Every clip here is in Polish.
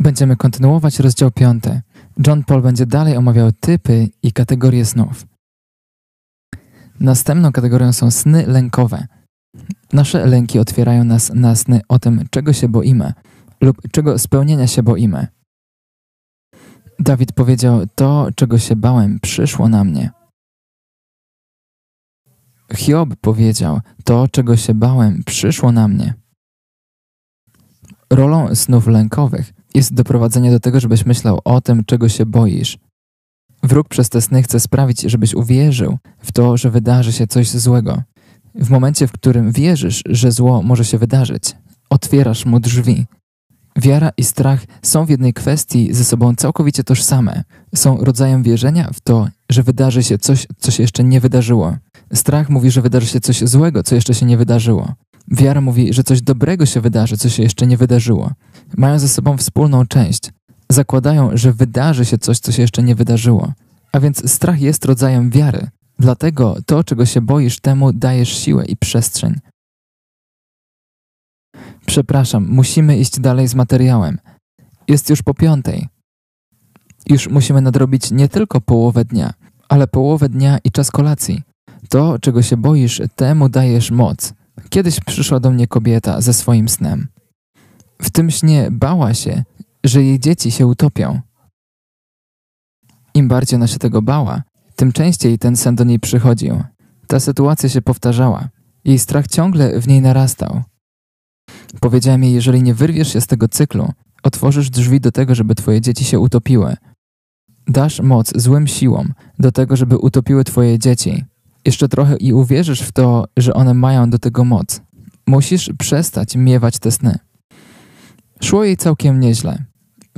Będziemy kontynuować rozdział 5. John Paul będzie dalej omawiał typy i kategorie snów. Następną kategorią są sny lękowe. Nasze lęki otwierają nas na sny o tym, czego się boimy lub czego spełnienia się boimy. Dawid powiedział: To, czego się bałem, przyszło na mnie. Hiob powiedział: To, czego się bałem, przyszło na mnie. Rolą snów lękowych jest doprowadzenie do tego, żebyś myślał o tym, czego się boisz. Wróg przez te sny chce sprawić, żebyś uwierzył w to, że wydarzy się coś złego. W momencie, w którym wierzysz, że zło może się wydarzyć, otwierasz mu drzwi. Wiara i strach są w jednej kwestii ze sobą całkowicie tożsame. Są rodzajem wierzenia w to, że wydarzy się coś, co się jeszcze nie wydarzyło. Strach mówi, że wydarzy się coś złego, co jeszcze się nie wydarzyło. Wiara mówi, że coś dobrego się wydarzy, co się jeszcze nie wydarzyło. Mają ze sobą wspólną część. Zakładają, że wydarzy się coś, co się jeszcze nie wydarzyło. A więc strach jest rodzajem wiary. Dlatego to, czego się boisz, temu dajesz siłę i przestrzeń. Przepraszam, musimy iść dalej z materiałem. Jest już po piątej. Już musimy nadrobić nie tylko połowę dnia, ale połowę dnia i czas kolacji. To, czego się boisz, temu dajesz moc. Kiedyś przyszła do mnie kobieta ze swoim snem. W tym śnie bała się, że jej dzieci się utopią. Im bardziej ona się tego bała, tym częściej ten sen do niej przychodził. Ta sytuacja się powtarzała. Jej strach ciągle w niej narastał. Powiedziałem jej, jeżeli nie wyrwiesz się z tego cyklu, otworzysz drzwi do tego, żeby twoje dzieci się utopiły. Dasz moc złym siłom do tego, żeby utopiły twoje dzieci. Jeszcze trochę i uwierzysz w to, że one mają do tego moc. Musisz przestać miewać te sny. Szło jej całkiem nieźle.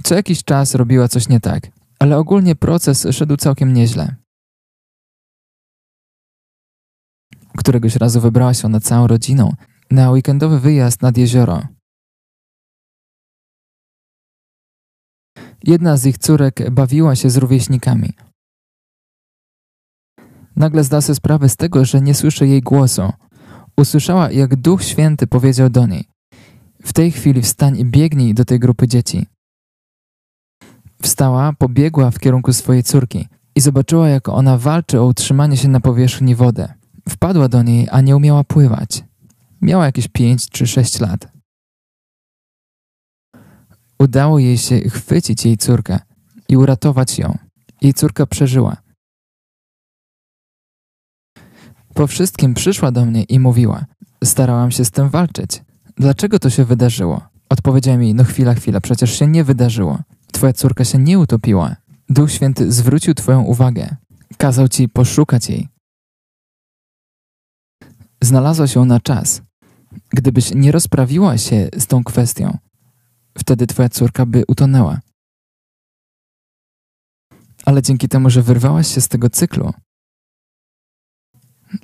Co jakiś czas robiła coś nie tak, ale ogólnie proces szedł całkiem nieźle. Któregoś razu wybrała się ona całą rodziną na weekendowy wyjazd nad jezioro. Jedna z ich córek bawiła się z rówieśnikami. Nagle zdała sobie sprawę z tego, że nie słyszy jej głosu. Usłyszała, jak Duch Święty powiedział do niej: W tej chwili wstań i biegnij do tej grupy dzieci. Wstała, pobiegła w kierunku swojej córki i zobaczyła, jak ona walczy o utrzymanie się na powierzchni wody. Wpadła do niej, a nie umiała pływać. Miała jakieś pięć czy sześć lat. Udało jej się chwycić jej córkę i uratować ją. Jej córka przeżyła. Po wszystkim przyszła do mnie i mówiła: Starałam się z tym walczyć. Dlaczego to się wydarzyło? Odpowiedziałem jej: No chwila, chwila, przecież się nie wydarzyło. Twoja córka się nie utopiła. Duch Święty zwrócił Twoją uwagę. Kazał Ci poszukać jej. Znalazła się na czas. Gdybyś nie rozprawiła się z tą kwestią, wtedy Twoja córka by utonęła. Ale dzięki temu, że wyrwałaś się z tego cyklu,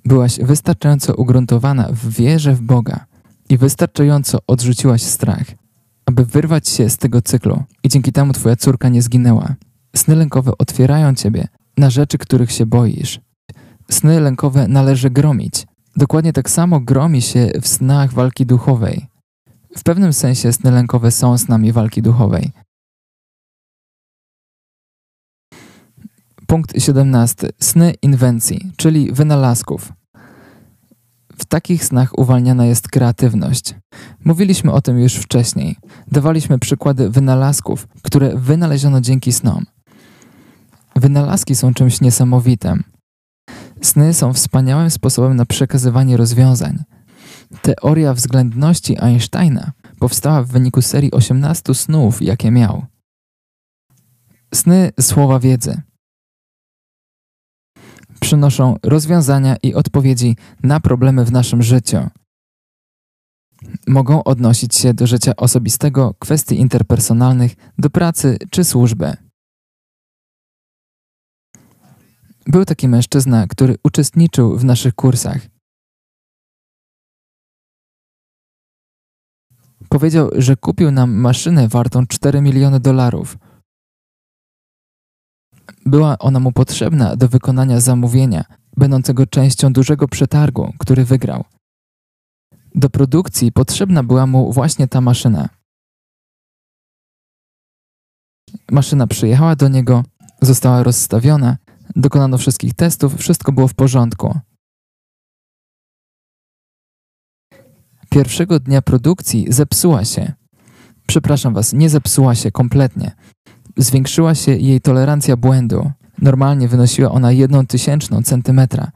byłaś wystarczająco ugruntowana w wierze w Boga i wystarczająco odrzuciłaś strach, aby wyrwać się z tego cyklu i dzięki temu Twoja córka nie zginęła. Sny lękowe otwierają Ciebie na rzeczy, których się boisz. Sny lękowe należy gromić. Dokładnie tak samo gromi się w snach walki duchowej. W pewnym sensie sny lękowe są snami walki duchowej. Punkt 17. Sny inwencji, czyli wynalazków. W takich snach uwalniana jest kreatywność. Mówiliśmy o tym już wcześniej. Dawaliśmy przykłady wynalazków, które wynaleziono dzięki snom. Wynalazki są czymś niesamowitym. Sny są wspaniałym sposobem na przekazywanie rozwiązań. Teoria względności Einsteina powstała w wyniku serii 18 snów, jakie miał. Sny słowa wiedzy przynoszą rozwiązania i odpowiedzi na problemy w naszym życiu. Mogą odnosić się do życia osobistego, kwestii interpersonalnych, do pracy czy służby. Był taki mężczyzna, który uczestniczył w naszych kursach. Powiedział, że kupił nam maszynę wartą 4 miliony dolarów. Była ona mu potrzebna do wykonania zamówienia, będącego częścią dużego przetargu, który wygrał. Do produkcji potrzebna była mu właśnie ta maszyna. Maszyna przyjechała do niego, została rozstawiona, dokonano wszystkich testów, wszystko było w porządku. Pierwszego dnia produkcji zepsuła się. Przepraszam Was, nie zepsuła się kompletnie. Zwiększyła się jej tolerancja błędu. Normalnie wynosiła ona jedną tysięczną centymetra.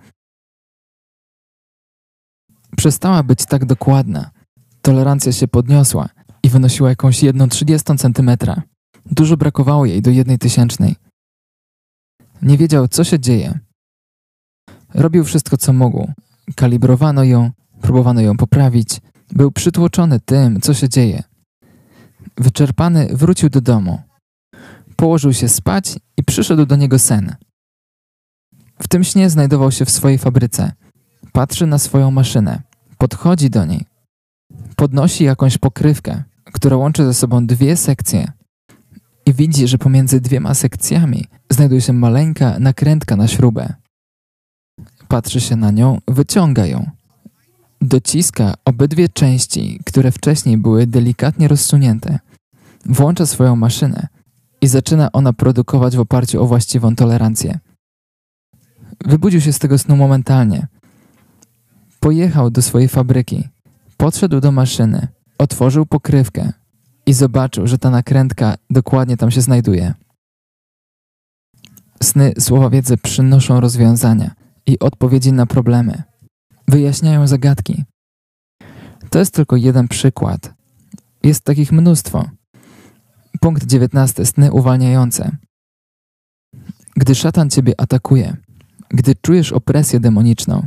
Przestała być tak dokładna. Tolerancja się podniosła i wynosiła jakąś jedną trzydziestą centymetra. Dużo brakowało jej do jednej tysięcznej. Nie wiedział, co się dzieje. Robił wszystko, co mógł. Kalibrowano ją, próbowano ją poprawić. Był przytłoczony tym, co się dzieje. Wyczerpany wrócił do domu. Położył się spać i przyszedł do niego sen. W tym śnie znajdował się w swojej fabryce. Patrzy na swoją maszynę. Podchodzi do niej. Podnosi jakąś pokrywkę, która łączy ze sobą dwie sekcje. I widzi, że pomiędzy dwiema sekcjami znajduje się maleńka nakrętka na śrubę. Patrzy się na nią, wyciąga ją. Dociska obydwie części, które wcześniej były delikatnie rozsunięte. Włącza swoją maszynę i zaczyna ona produkować w oparciu o właściwą tolerancję. Wybudził się z tego snu momentalnie. Pojechał do swojej fabryki, podszedł do maszyny, otworzył pokrywkę i zobaczył, że ta nakrętka dokładnie tam się znajduje. Sny słowa wiedzy przynoszą rozwiązania i odpowiedzi na problemy. Wyjaśniają zagadki. To jest tylko jeden przykład. Jest takich mnóstwo. Punkt 19. Sny uwalniające. Gdy szatan ciebie atakuje, gdy czujesz opresję demoniczną,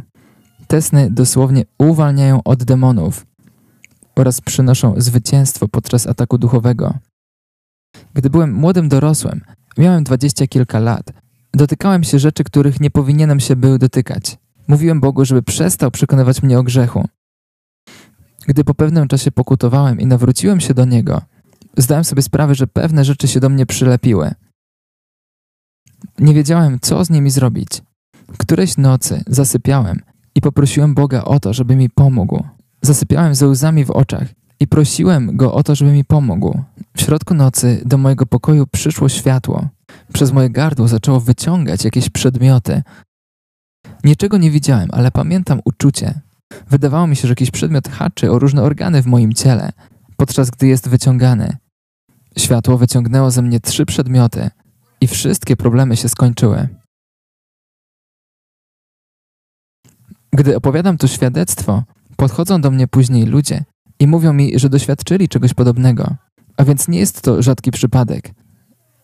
te sny dosłownie uwalniają od demonów oraz przynoszą zwycięstwo podczas ataku duchowego. Gdy byłem młodym dorosłym, miałem dwadzieścia kilka lat, dotykałem się rzeczy, których nie powinienem się był dotykać. Mówiłem Bogu, żeby przestał przekonywać mnie o grzechu. Gdy po pewnym czasie pokutowałem i nawróciłem się do Niego, zdałem sobie sprawę, że pewne rzeczy się do mnie przylepiły. Nie wiedziałem, co z nimi zrobić. Któreś nocy zasypiałem i poprosiłem Boga o to, żeby mi pomógł. Zasypiałem ze łzami w oczach i prosiłem Go o to, żeby mi pomógł. W środku nocy do mojego pokoju przyszło światło. Przez moje gardło zaczęło wyciągać jakieś przedmioty. Niczego nie widziałem, ale pamiętam uczucie. Wydawało mi się, że jakiś przedmiot haczy o różne organy w moim ciele, podczas gdy jest wyciągany. Światło wyciągnęło ze mnie trzy przedmioty i wszystkie problemy się skończyły. Gdy opowiadam to świadectwo, podchodzą do mnie później ludzie i mówią mi, że doświadczyli czegoś podobnego. A więc nie jest to rzadki przypadek.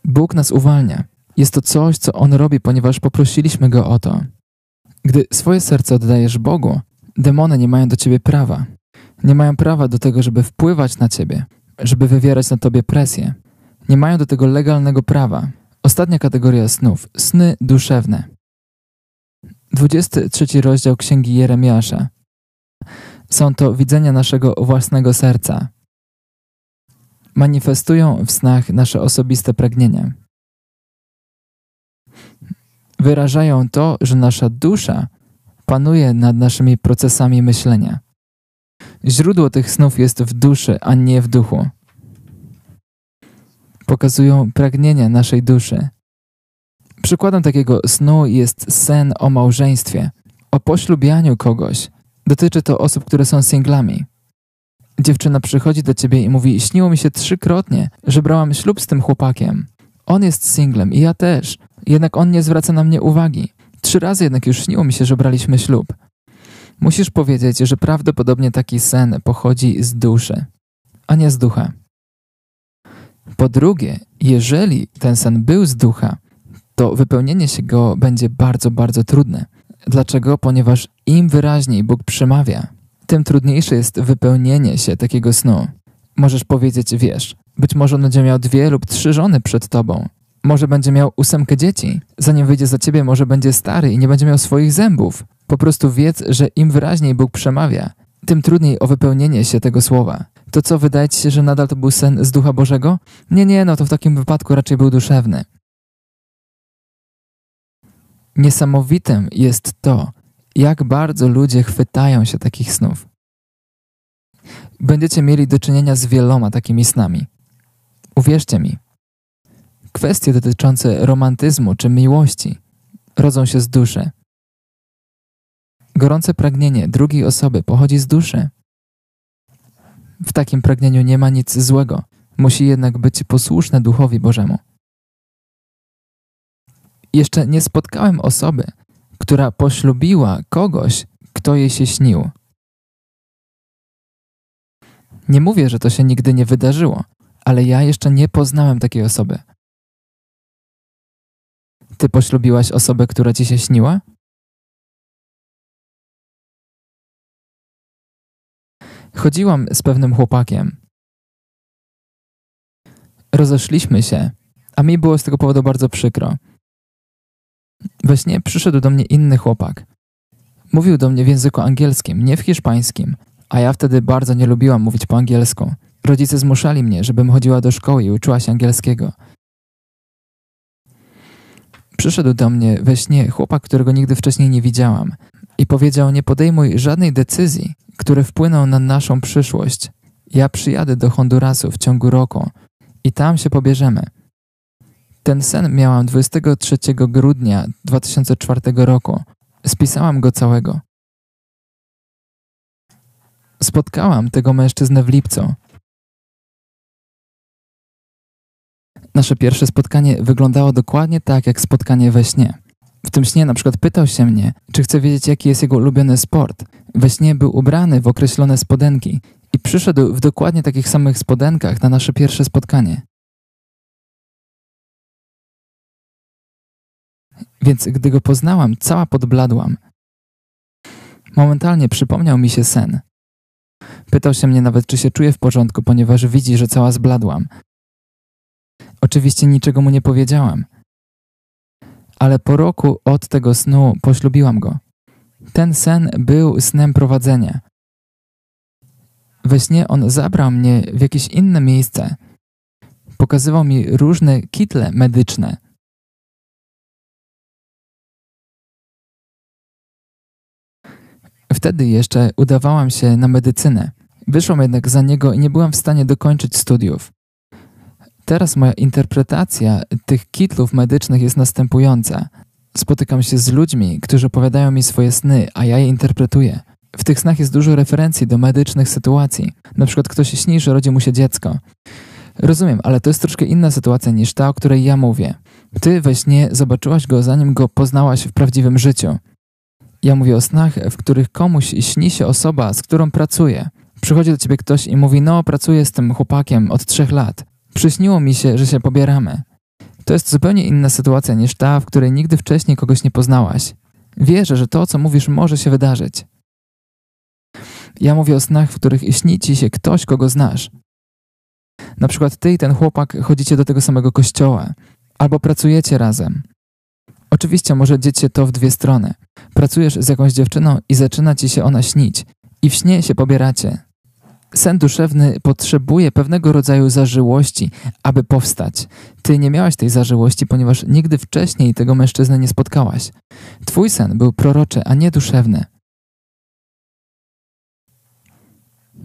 Bóg nas uwalnia. Jest to coś, co On robi, ponieważ poprosiliśmy Go o to. Gdy swoje serce oddajesz Bogu, demony nie mają do ciebie prawa. Nie mają prawa do tego, żeby wpływać na ciebie, żeby wywierać na tobie presję. Nie mają do tego legalnego prawa. Ostatnia kategoria snów sny duszewne. 23 rozdział Księgi Jeremiasza. Są to widzenia naszego własnego serca. Manifestują w snach nasze osobiste pragnienia. Wyrażają to, że nasza dusza panuje nad naszymi procesami myślenia. Źródło tych snów jest w duszy, a nie w duchu. Pokazują pragnienia naszej duszy. Przykładem takiego snu jest sen o małżeństwie, o poślubianiu kogoś. Dotyczy to osób, które są singlami. Dziewczyna przychodzi do ciebie i mówi: Śniło mi się trzykrotnie, że brałam ślub z tym chłopakiem. On jest singlem i ja też, jednak on nie zwraca na mnie uwagi. Trzy razy jednak już śniło mi się, że braliśmy ślub. Musisz powiedzieć, że prawdopodobnie taki sen pochodzi z duszy, a nie z ducha. Po drugie, jeżeli ten sen był z ducha, to wypełnienie się go będzie bardzo, bardzo trudne. Dlaczego? Ponieważ im wyraźniej Bóg przemawia, tym trudniejsze jest wypełnienie się takiego snu. Możesz powiedzieć, wiesz, być może on będzie miał dwie lub trzy żony przed tobą. Może będzie miał ósemkę dzieci. Zanim wyjdzie za ciebie, może będzie stary i nie będzie miał swoich zębów. Po prostu wiedz, że im wyraźniej Bóg przemawia, tym trudniej o wypełnienie się tego słowa. To co, wydaje ci się, że nadal to był sen z Ducha Bożego? Nie, nie, no to w takim wypadku raczej był duszewny. Niesamowitym jest to, jak bardzo ludzie chwytają się takich snów. Będziecie mieli do czynienia z wieloma takimi snami. Uwierzcie mi. Kwestie dotyczące romantyzmu czy miłości rodzą się z duszy. Gorące pragnienie drugiej osoby pochodzi z duszy. W takim pragnieniu nie ma nic złego, musi jednak być posłuszne duchowi Bożemu. Jeszcze nie spotkałem osoby, która poślubiła kogoś, kto jej się śnił. Nie mówię, że to się nigdy nie wydarzyło, ale ja jeszcze nie poznałem takiej osoby. Ty poślubiłaś osobę, która ci się śniła? Chodziłam z pewnym chłopakiem. Rozeszliśmy się, a mi było z tego powodu bardzo przykro. We śnie przyszedł do mnie inny chłopak. Mówił do mnie w języku angielskim, nie w hiszpańskim, a ja wtedy bardzo nie lubiłam mówić po angielsku. Rodzice zmuszali mnie, żebym chodziła do szkoły i uczyła się angielskiego. Przyszedł do mnie we śnie chłopak, którego nigdy wcześniej nie widziałam i powiedział: Nie podejmuj żadnej decyzji, które wpłyną na naszą przyszłość. Ja przyjadę do Hondurasu w ciągu roku i tam się pobierzemy. Ten sen miałam 23 grudnia 2004 roku. Spisałam go całego. Spotkałam tego mężczyznę w lipcu. Nasze pierwsze spotkanie wyglądało dokładnie tak, jak spotkanie we śnie. W tym śnie na przykład pytał się mnie, czy chce wiedzieć, jaki jest jego ulubiony sport. We śnie był ubrany w określone spodenki i przyszedł w dokładnie takich samych spodenkach na nasze pierwsze spotkanie. Więc gdy go poznałam, cała podbladłam. Momentalnie przypomniał mi się sen. Pytał się mnie nawet, czy się czuję w porządku, ponieważ widzi, że cała zbladłam. Oczywiście niczego mu nie powiedziałam. Ale po roku od tego snu poślubiłam go. Ten sen był snem prowadzenia. We śnie on zabrał mnie w jakieś inne miejsce. Pokazywał mi różne kitle medyczne. Wtedy jeszcze udawałam się na medycynę. Wyszłam jednak za niego i nie byłam w stanie dokończyć studiów. Teraz moja interpretacja tych kitlów medycznych jest następująca. Spotykam się z ludźmi, którzy opowiadają mi swoje sny, a ja je interpretuję. W tych snach jest dużo referencji do medycznych sytuacji. Na przykład ktoś śni, że rodzi mu się dziecko. Rozumiem, ale to jest troszkę inna sytuacja niż ta, o której ja mówię. Ty we śnie zobaczyłaś go, zanim go poznałaś w prawdziwym życiu. Ja mówię o snach, w których komuś śni się osoba, z którą pracuje. Przychodzi do ciebie ktoś i mówi: No, pracuję z tym chłopakiem od trzech lat. Przyśniło mi się, że się pobieramy. To jest zupełnie inna sytuacja niż ta, w której nigdy wcześniej kogoś nie poznałaś. Wierzę, że to, co mówisz, może się wydarzyć. Ja mówię o snach, w których śni ci się ktoś, kogo znasz. Na przykład ty i ten chłopak chodzicie do tego samego kościoła, albo pracujecie razem. Oczywiście może dzieć się to w dwie strony. Pracujesz z jakąś dziewczyną i zaczyna ci się ona śnić, i w śnie się pobieracie. Sen duszewny potrzebuje pewnego rodzaju zażyłości, aby powstać. Ty nie miałaś tej zażyłości, ponieważ nigdy wcześniej tego mężczyzny nie spotkałaś. Twój sen był proroczy, a nie duszewny.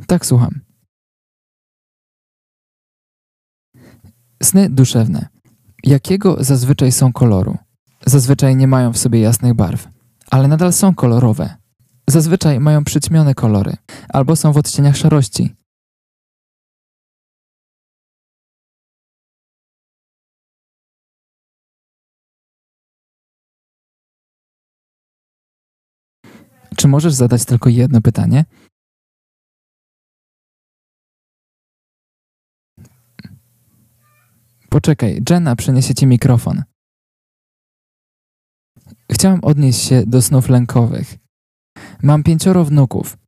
Tak, słucham. Sny duszewne. Jakiego zazwyczaj są koloru? Zazwyczaj nie mają w sobie jasnych barw, ale nadal są kolorowe. Zazwyczaj mają przyćmione kolory albo są w odcieniach szarości. Czy możesz zadać tylko jedno pytanie? Poczekaj, Jenna przyniesie ci mikrofon. Chciałam odnieść się do snów lękowych. Mam pięcioro wnuków.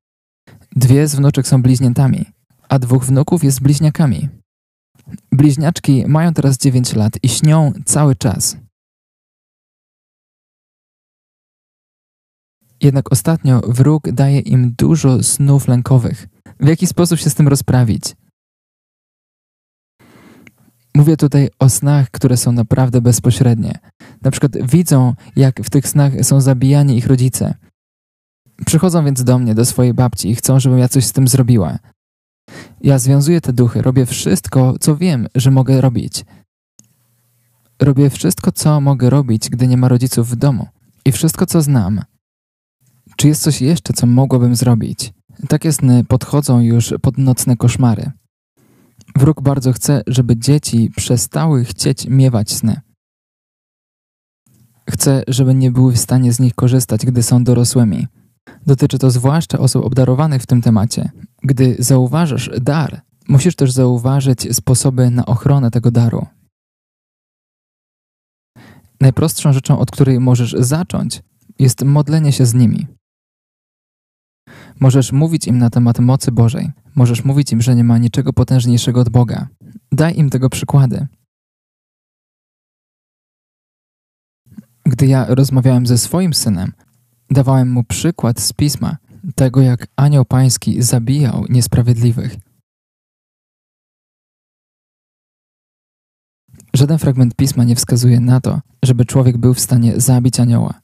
Dwie z wnuczek są bliźniętami, a dwóch wnuków jest bliźniakami. Bliźniaczki mają teraz 9 lat i śnią cały czas. Jednak ostatnio wróg daje im dużo snów lękowych. W jaki sposób się z tym rozprawić? Mówię tutaj o snach, które są naprawdę bezpośrednie. Na przykład widzą, jak w tych snach są zabijani ich rodzice. Przychodzą więc do mnie, do swojej babci i chcą, żebym ja coś z tym zrobiła. Ja związuję te duchy, robię wszystko, co wiem, że mogę robić. Robię wszystko, co mogę robić, gdy nie ma rodziców w domu. I wszystko, co znam. Czy jest coś jeszcze, co mogłabym zrobić? Takie sny podchodzą już pod nocne koszmary. Wróg bardzo chce, żeby dzieci przestały chcieć miewać sny. Chce, żeby nie były w stanie z nich korzystać, gdy są dorosłymi. Dotyczy to zwłaszcza osób obdarowanych w tym temacie. Gdy zauważasz dar, musisz też zauważyć sposoby na ochronę tego daru. Najprostszą rzeczą, od której możesz zacząć, jest modlenie się z nimi. Możesz mówić im na temat mocy Bożej. Możesz mówić im, że nie ma niczego potężniejszego od Boga. Daj im tego przykłady. Gdy ja rozmawiałem ze swoim synem, dawałem mu przykład z pisma tego, jak anioł pański zabijał niesprawiedliwych. Żaden fragment pisma nie wskazuje na to, żeby człowiek był w stanie zabić anioła.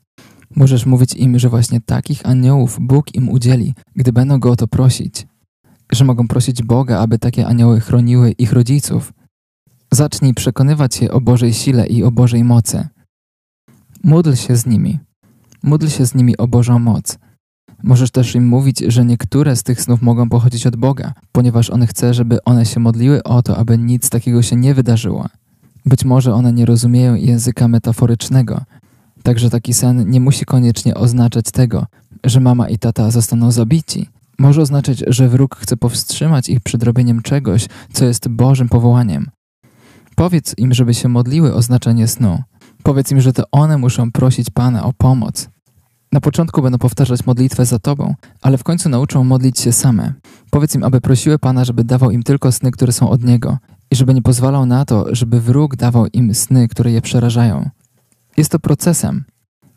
Możesz mówić im, że właśnie takich aniołów Bóg im udzieli, gdy będą go o to prosić. Że mogą prosić Boga, aby takie anioły chroniły ich rodziców. Zacznij przekonywać się o Bożej sile i o Bożej mocy. Módl się z nimi. Módl się z nimi o Bożą moc. Możesz też im mówić, że niektóre z tych snów mogą pochodzić od Boga, ponieważ On chce, żeby one się modliły o to, aby nic takiego się nie wydarzyło. Być może one nie rozumieją języka metaforycznego, także taki sen nie musi koniecznie oznaczać tego, że mama i tata zostaną zabici. Może oznaczać, że wróg chce powstrzymać ich przed robieniem czegoś, co jest Bożym powołaniem. Powiedz im, żeby się modliły o znaczenie snu. Powiedz im, że to one muszą prosić Pana o pomoc. Na początku będą powtarzać modlitwę za Tobą, ale w końcu nauczą modlić się same. Powiedz im, aby prosiły Pana, żeby dawał im tylko sny, które są od Niego i żeby nie pozwalał na to, żeby wróg dawał im sny, które je przerażają. Jest to procesem,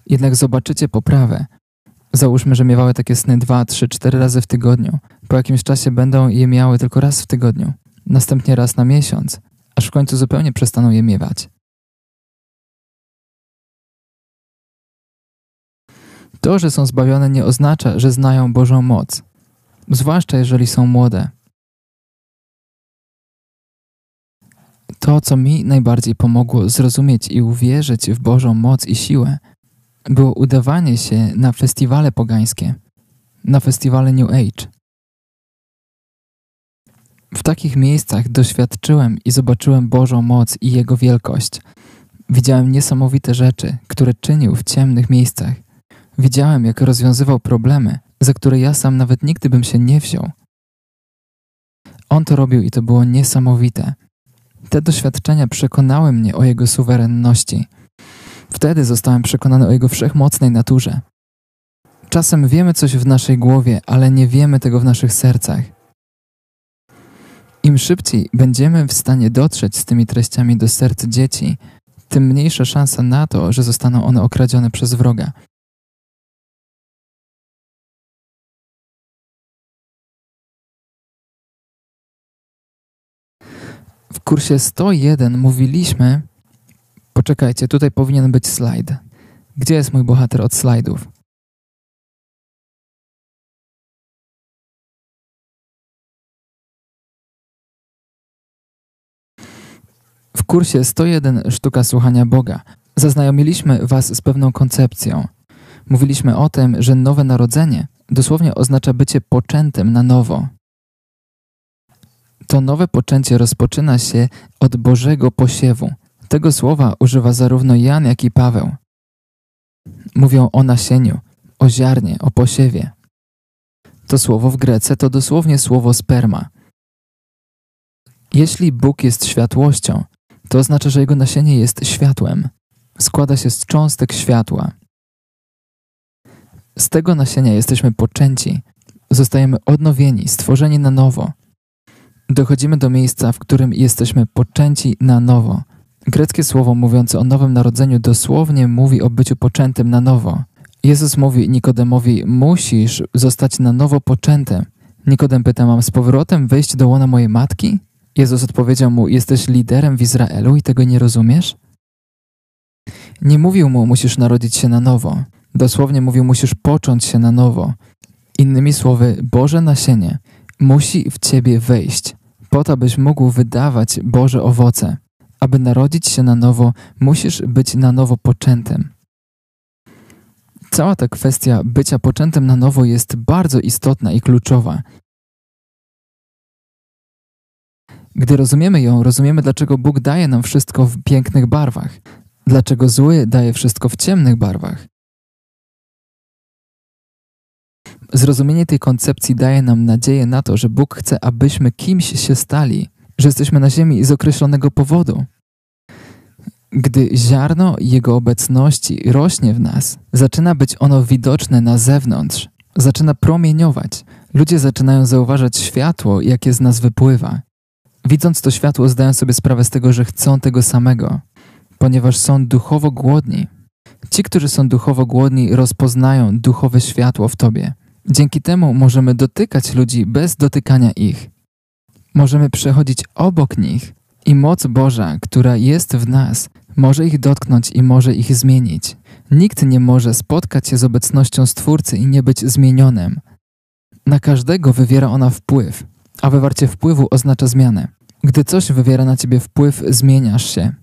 jednak zobaczycie poprawę. Załóżmy, że miewały takie sny dwa, trzy, cztery razy w tygodniu. Po jakimś czasie będą je miały tylko raz w tygodniu, następnie raz na miesiąc, aż w końcu zupełnie przestaną je miewać. To, że są zbawione, nie oznacza, że znają Bożą moc, zwłaszcza jeżeli są młode. To, co mi najbardziej pomogło zrozumieć i uwierzyć w Bożą moc i siłę, było udawanie się na festiwale pogańskie, na festiwale New Age. W takich miejscach doświadczyłem i zobaczyłem Bożą moc i Jego wielkość. Widziałem niesamowite rzeczy, które czynił w ciemnych miejscach. Widziałem, jak rozwiązywał problemy, za które ja sam nawet nigdy bym się nie wziął. On to robił i to było niesamowite. Te doświadczenia przekonały mnie o Jego suwerenności. Wtedy zostałem przekonany o Jego wszechmocnej naturze. Czasem wiemy coś w naszej głowie, ale nie wiemy tego w naszych sercach. Im szybciej będziemy w stanie dotrzeć z tymi treściami do serc dzieci, tym mniejsza szansa na to, że zostaną one okradzione przez wroga. Kursie 101 mówiliśmy, poczekajcie, tutaj powinien być slajd. Gdzie jest mój bohater od slajdów? W kursie 101 Sztuka Słuchania Boga zaznajomiliśmy Was z pewną koncepcją. Mówiliśmy o tym, że nowe narodzenie dosłownie oznacza bycie poczętym na nowo. To nowe poczęcie rozpoczyna się od Bożego posiewu. Tego słowa używa zarówno Jan, jak i Paweł. Mówią o nasieniu, o ziarnie, o posiewie. To słowo w Grece to dosłownie słowo sperma. Jeśli Bóg jest światłością, to oznacza, że jego nasienie jest światłem. Składa się z cząstek światła. Z tego nasienia jesteśmy poczęci, zostajemy odnowieni, stworzeni na nowo dochodzimy do miejsca, w którym jesteśmy poczęci na nowo. Greckie słowo mówiące o nowym narodzeniu dosłownie mówi o byciu poczętym na nowo. Jezus mówi Nikodemowi: Musisz zostać na nowo poczętym. Nikodem pyta: Mam z powrotem wejść do łona mojej matki? Jezus odpowiedział mu: Jesteś liderem w Izraelu i tego nie rozumiesz? Nie mówił mu: Musisz narodzić się na nowo. Dosłownie mówił: Musisz począć się na nowo. Innymi słowy, Boże nasienie musi w ciebie wejść, po to, byś mógł wydawać Boże owoce. Aby narodzić się na nowo, musisz być na nowo poczętym. Cała ta kwestia bycia poczętym na nowo jest bardzo istotna i kluczowa. Gdy rozumiemy ją, rozumiemy, dlaczego Bóg daje nam wszystko w pięknych barwach, dlaczego zły daje wszystko w ciemnych barwach. Zrozumienie tej koncepcji daje nam nadzieję na to, że Bóg chce, abyśmy kimś się stali, że jesteśmy na ziemi z określonego powodu. Gdy ziarno Jego obecności rośnie w nas, zaczyna być ono widoczne na zewnątrz, zaczyna promieniować. Ludzie zaczynają zauważać światło, jakie z nas wypływa. Widząc to światło, zdają sobie sprawę z tego, że chcą tego samego, ponieważ są duchowo głodni. Ci, którzy są duchowo głodni, rozpoznają duchowe światło w tobie. Dzięki temu możemy dotykać ludzi bez dotykania ich. Możemy przechodzić obok nich i moc Boża, która jest w nas, może ich dotknąć i może ich zmienić. Nikt nie może spotkać się z obecnością Stwórcy i nie być zmienionym. Na każdego wywiera ona wpływ, a wywarcie wpływu oznacza zmianę. Gdy coś wywiera na ciebie wpływ, zmieniasz się.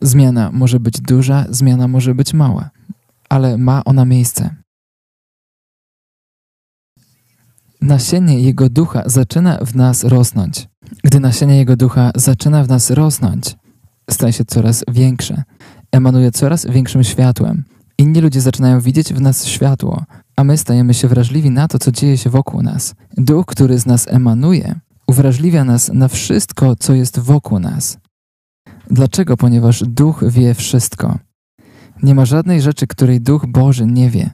Zmiana może być duża, zmiana może być mała, ale ma ona miejsce. Nasienie Jego ducha zaczyna w nas rosnąć. Gdy nasienie Jego ducha zaczyna w nas rosnąć, staje się coraz większe, emanuje coraz większym światłem. Inni ludzie zaczynają widzieć w nas światło, a my stajemy się wrażliwi na to, co dzieje się wokół nas. Duch, który z nas emanuje, uwrażliwia nas na wszystko, co jest wokół nas. Dlaczego? Ponieważ Duch wie wszystko. Nie ma żadnej rzeczy, której Duch Boży nie wie.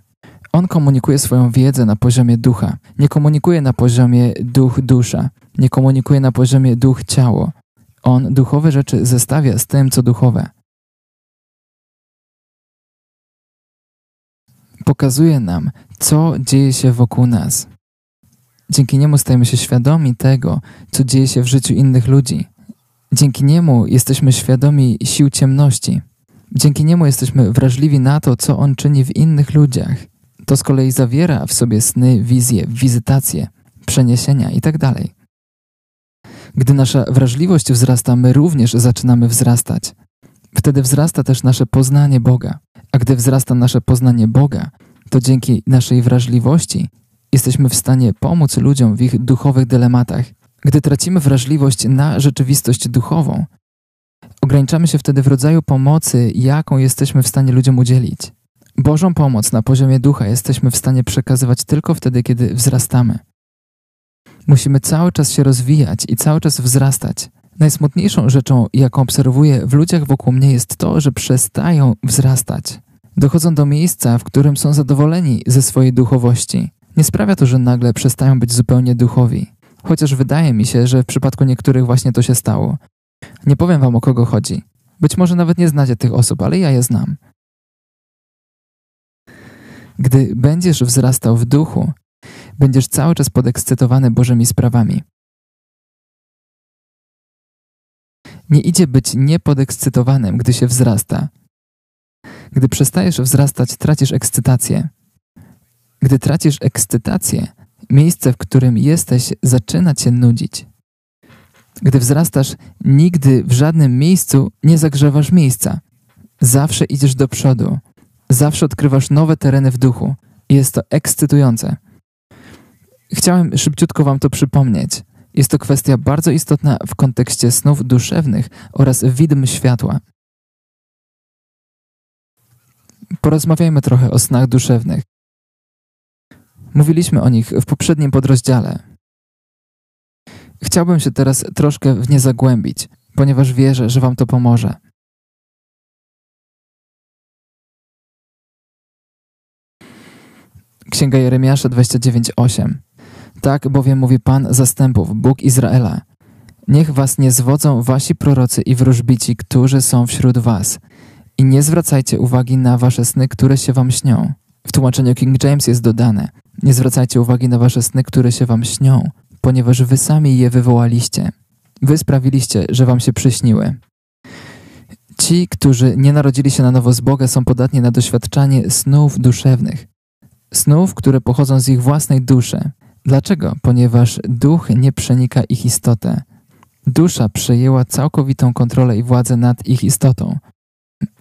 On komunikuje swoją wiedzę na poziomie ducha, nie komunikuje na poziomie duch-dusza, nie komunikuje na poziomie duch-ciało. On duchowe rzeczy zestawia z tym, co duchowe. Pokazuje nam, co dzieje się wokół nas. Dzięki niemu stajemy się świadomi tego, co dzieje się w życiu innych ludzi. Dzięki niemu jesteśmy świadomi sił ciemności. Dzięki niemu jesteśmy wrażliwi na to, co on czyni w innych ludziach. To z kolei zawiera w sobie sny, wizje, wizytacje, przeniesienia itd. Tak Gdy nasza wrażliwość wzrasta, my również zaczynamy wzrastać. Wtedy wzrasta też nasze poznanie Boga. A gdy wzrasta nasze poznanie Boga, to dzięki naszej wrażliwości jesteśmy w stanie pomóc ludziom w ich duchowych dylematach. Gdy tracimy wrażliwość na rzeczywistość duchową, ograniczamy się wtedy w rodzaju pomocy, jaką jesteśmy w stanie ludziom udzielić. Bożą pomoc na poziomie ducha jesteśmy w stanie przekazywać tylko wtedy, kiedy wzrastamy. Musimy cały czas się rozwijać i cały czas wzrastać. Najsmutniejszą rzeczą, jaką obserwuję w ludziach wokół mnie, jest to, że przestają wzrastać. Dochodzą do miejsca, w którym są zadowoleni ze swojej duchowości. Nie sprawia to, że nagle przestają być zupełnie duchowi. Chociaż wydaje mi się, że w przypadku niektórych właśnie to się stało. Nie powiem wam o kogo chodzi. Być może nawet nie znacie tych osób, ale ja je znam. Gdy będziesz wzrastał w duchu, będziesz cały czas podekscytowany Bożymi sprawami. Nie idzie być niepodekscytowanym, gdy się wzrasta. Gdy przestajesz wzrastać, tracisz ekscytację. Gdy tracisz ekscytację, miejsce, w którym jesteś, zaczyna cię nudzić. Gdy wzrastasz, nigdy w żadnym miejscu nie zagrzewasz miejsca. Zawsze idziesz do przodu. Zawsze odkrywasz nowe tereny w duchu. Jest to ekscytujące. Chciałem szybciutko Wam to przypomnieć. Jest to kwestia bardzo istotna w kontekście snów duszewnych oraz widm światła. Porozmawiajmy trochę o snach duszewnych. Mówiliśmy o nich w poprzednim podrozdziale. Chciałbym się teraz troszkę w nie zagłębić, ponieważ wierzę, że Wam to pomoże. Księga Jeremiasza 29:8 Tak bowiem mówi Pan zastępów, Bóg Izraela. Niech was nie zwodzą wasi prorocy i wróżbici, którzy są wśród was. I nie zwracajcie uwagi na wasze sny, które się wam śnią. W tłumaczeniu King James jest dodane: Nie zwracajcie uwagi na wasze sny, które się wam śnią, ponieważ wy sami je wywołaliście. Wy sprawiliście, że wam się przyśniły. Ci, którzy nie narodzili się na nowo z Boga, są podatni na doświadczanie snów duszewnych snów, które pochodzą z ich własnej duszy. Dlaczego? Ponieważ duch nie przenika ich istotę. Dusza przejęła całkowitą kontrolę i władzę nad ich istotą.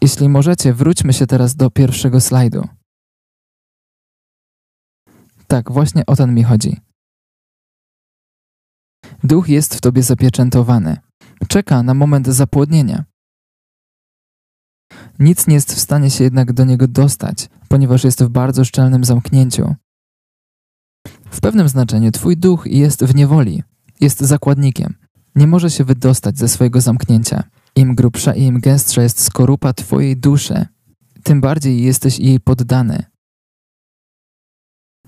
Jeśli możecie, wróćmy się teraz do pierwszego slajdu. Tak, właśnie o ten mi chodzi. Duch jest w tobie zapieczętowany. Czeka na moment zapłodnienia. Nic nie jest w stanie się jednak do niego dostać, ponieważ jest w bardzo szczelnym zamknięciu. W pewnym znaczeniu twój duch jest w niewoli, jest zakładnikiem. Nie może się wydostać ze swojego zamknięcia. Im grubsza i im gęstsza jest skorupa twojej duszy, tym bardziej jesteś jej poddany.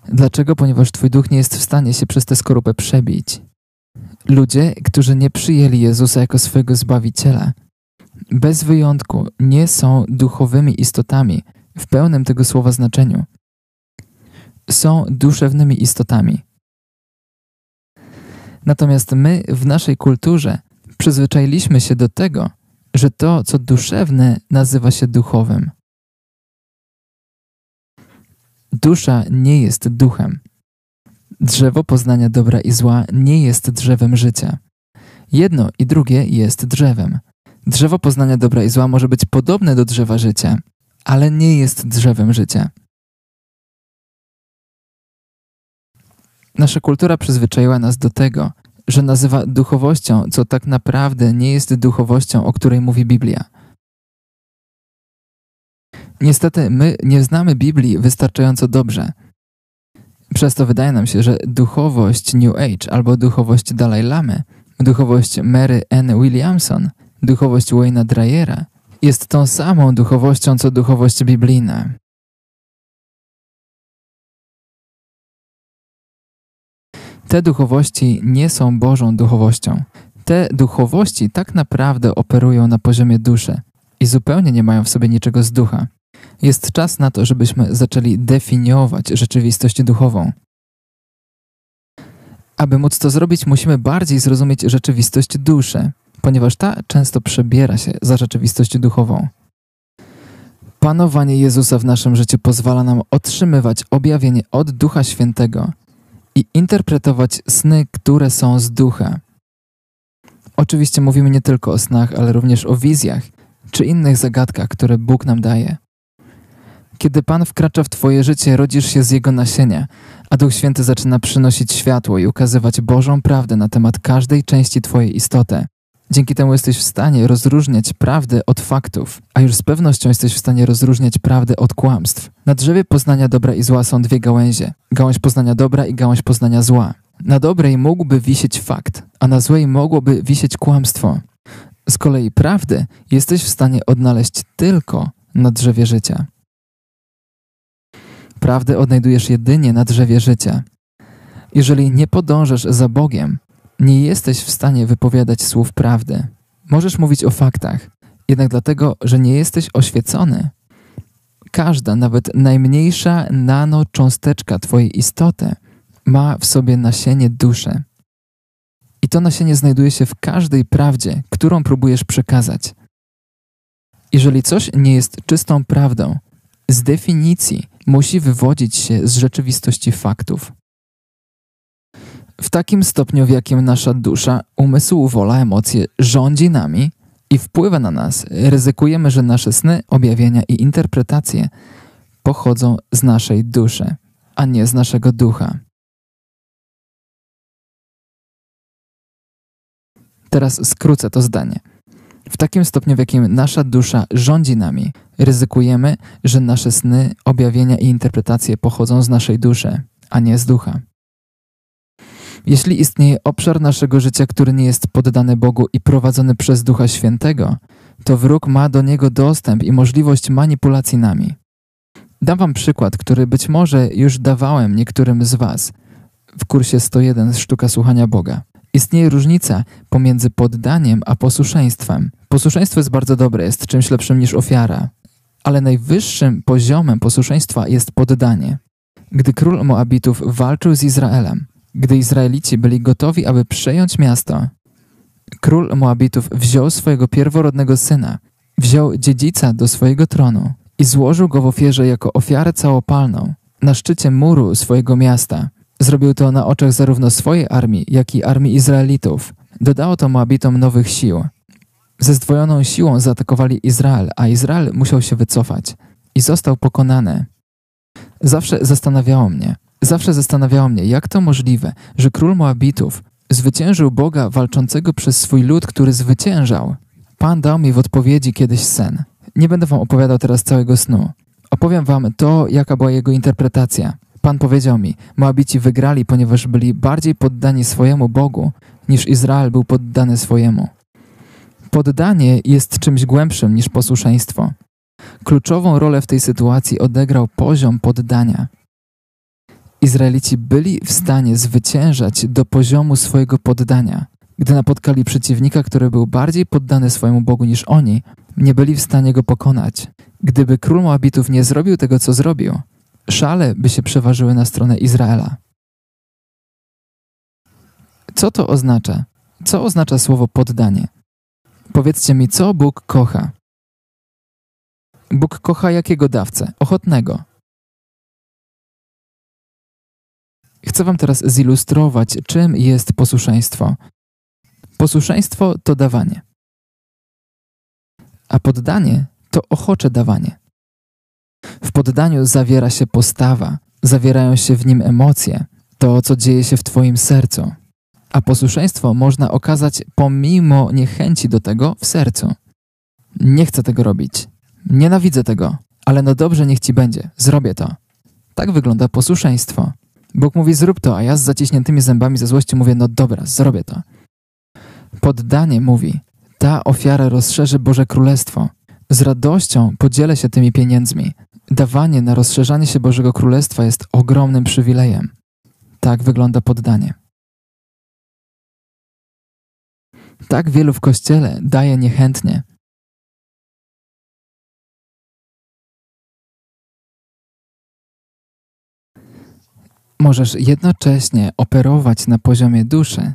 Dlaczego? Ponieważ twój duch nie jest w stanie się przez tę skorupę przebić. Ludzie, którzy nie przyjęli Jezusa jako swojego Zbawiciela, bez wyjątku nie są duchowymi istotami w pełnym tego słowa znaczeniu. Są duszewnymi istotami. Natomiast my w naszej kulturze przyzwyczailiśmy się do tego, że to, co duszewne, nazywa się duchowym. Dusza nie jest duchem. Drzewo poznania dobra i zła nie jest drzewem życia. Jedno i drugie jest drzewem. Drzewo poznania dobra i zła może być podobne do drzewa życia, ale nie jest drzewem życia. Nasza kultura przyzwyczaiła nas do tego, że nazywa duchowością, co tak naprawdę nie jest duchowością, o której mówi Biblia. Niestety, my nie znamy Biblii wystarczająco dobrze. Przez to wydaje nam się, że duchowość New Age albo duchowość Dalai Lamy, duchowość Mary N. Williamson, duchowość Wayne'a Dryera jest tą samą duchowością, co duchowość biblijna. Te duchowości nie są Bożą duchowością. Te duchowości tak naprawdę operują na poziomie duszy i zupełnie nie mają w sobie niczego z ducha. Jest czas na to, żebyśmy zaczęli definiować rzeczywistość duchową. Aby móc to zrobić, musimy bardziej zrozumieć rzeczywistość duszy, ponieważ ta często przebiera się za rzeczywistość duchową. Panowanie Jezusa w naszym życiu pozwala nam otrzymywać objawienie od Ducha Świętego i interpretować sny, które są z ducha. Oczywiście mówimy nie tylko o snach, ale również o wizjach czy innych zagadkach, które Bóg nam daje. Kiedy Pan wkracza w Twoje życie, rodzisz się z Jego nasienia, a Duch Święty zaczyna przynosić światło i ukazywać Bożą prawdę na temat każdej części Twojej istoty. Dzięki temu jesteś w stanie rozróżniać prawdę od faktów, a już z pewnością jesteś w stanie rozróżniać prawdę od kłamstw. Na drzewie poznania dobra i zła są dwie gałęzie: gałąź poznania dobra i gałąź poznania zła. Na dobrej mógłby wisieć fakt, a na złej mogłoby wisieć kłamstwo. Z kolei prawdę jesteś w stanie odnaleźć tylko na drzewie życia. Prawdę odnajdujesz jedynie na drzewie życia. Jeżeli nie podążasz za Bogiem, nie jesteś w stanie wypowiadać słów prawdy. Możesz mówić o faktach, jednak dlatego, że nie jesteś oświecony. Każda, nawet najmniejsza nanocząsteczka Twojej istoty ma w sobie nasienie duszy. I to nasienie znajduje się w każdej prawdzie, którą próbujesz przekazać. Jeżeli coś nie jest czystą prawdą, z definicji musi wywodzić się z rzeczywistości faktów. W takim stopniu, w jakim nasza dusza, umysł, wola, emocje rządzi nami i wpływa na nas, ryzykujemy, że nasze sny, objawienia i interpretacje pochodzą z naszej duszy, a nie z naszego ducha. Teraz skrócę to zdanie. W takim stopniu, w jakim nasza dusza rządzi nami, ryzykujemy, że nasze sny, objawienia i interpretacje pochodzą z naszej duszy, a nie z ducha. Jeśli istnieje obszar naszego życia, który nie jest poddany Bogu i prowadzony przez Ducha Świętego, to wróg ma do niego dostęp i możliwość manipulacji nami. Dam Wam przykład, który być może już dawałem niektórym z Was w kursie 101 Sztuka Słuchania Boga. Istnieje różnica pomiędzy poddaniem a posłuszeństwem. Posłuszeństwo jest bardzo dobre, jest czymś lepszym niż ofiara, ale najwyższym poziomem posłuszeństwa jest poddanie. Gdy król Moabitów walczył z Izraelem, gdy Izraelici byli gotowi, aby przejąć miasto, król Moabitów wziął swojego pierworodnego syna, wziął dziedzica do swojego tronu i złożył go w ofierze jako ofiarę całopalną na szczycie muru swojego miasta. Zrobił to na oczach zarówno swojej armii, jak i armii Izraelitów. Dodało to Moabitom nowych sił. Ze zdwojoną siłą zaatakowali Izrael, a Izrael musiał się wycofać i został pokonany. Zawsze zastanawiało mnie, zawsze zastanawiało mnie, jak to możliwe, że król Moabitów zwyciężył Boga walczącego przez swój lud, który zwyciężał. Pan dał mi w odpowiedzi kiedyś sen. Nie będę wam opowiadał teraz całego snu. Opowiem wam to, jaka była jego interpretacja. Pan powiedział mi, Moabici wygrali, ponieważ byli bardziej poddani swojemu Bogu, niż Izrael był poddany swojemu. Poddanie jest czymś głębszym niż posłuszeństwo. Kluczową rolę w tej sytuacji odegrał poziom poddania. Izraelici byli w stanie zwyciężać do poziomu swojego poddania. Gdy napotkali przeciwnika, który był bardziej poddany swojemu Bogu niż oni, nie byli w stanie go pokonać. Gdyby król Moabitów nie zrobił tego, co zrobił, szale by się przeważyły na stronę Izraela. Co to oznacza? Co oznacza słowo poddanie? Powiedzcie mi, co Bóg kocha? Bóg kocha jakiego dawcę? Ochotnego. Chcę Wam teraz zilustrować, czym jest posłuszeństwo. Posłuszeństwo to dawanie, a poddanie to ochocze dawanie. W poddaniu zawiera się postawa, zawierają się w nim emocje, to co dzieje się w Twoim sercu. A posłuszeństwo można okazać pomimo niechęci do tego w sercu. Nie chcę tego robić. Nienawidzę tego, ale no dobrze, niech ci będzie. Zrobię to. Tak wygląda posłuszeństwo. Bóg mówi zrób to, a ja z zaciśniętymi zębami ze złości mówię no dobra, zrobię to. Poddanie mówi ta ofiara rozszerzy Boże Królestwo. Z radością podzielę się tymi pieniędzmi. Dawanie na rozszerzanie się Bożego Królestwa jest ogromnym przywilejem. Tak wygląda poddanie. Tak wielu w kościele daje niechętnie. Możesz jednocześnie operować na poziomie duszy,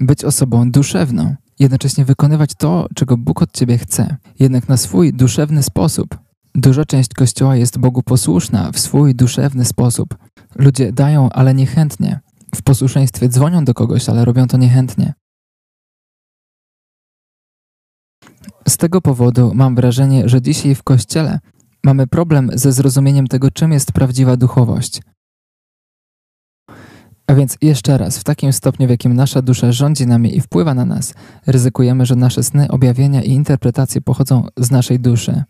być osobą duszewną, jednocześnie wykonywać to, czego Bóg od ciebie chce, jednak na swój duszewny sposób. Duża część Kościoła jest Bogu posłuszna w swój duszewny sposób. Ludzie dają, ale niechętnie. W posłuszeństwie dzwonią do kogoś, ale robią to niechętnie. Z tego powodu mam wrażenie, że dzisiaj w Kościele mamy problem ze zrozumieniem tego, czym jest prawdziwa duchowość. A więc jeszcze raz, w takim stopniu, w jakim nasza dusza rządzi nami i wpływa na nas, ryzykujemy, że nasze sny, objawienia i interpretacje pochodzą z naszej duszy.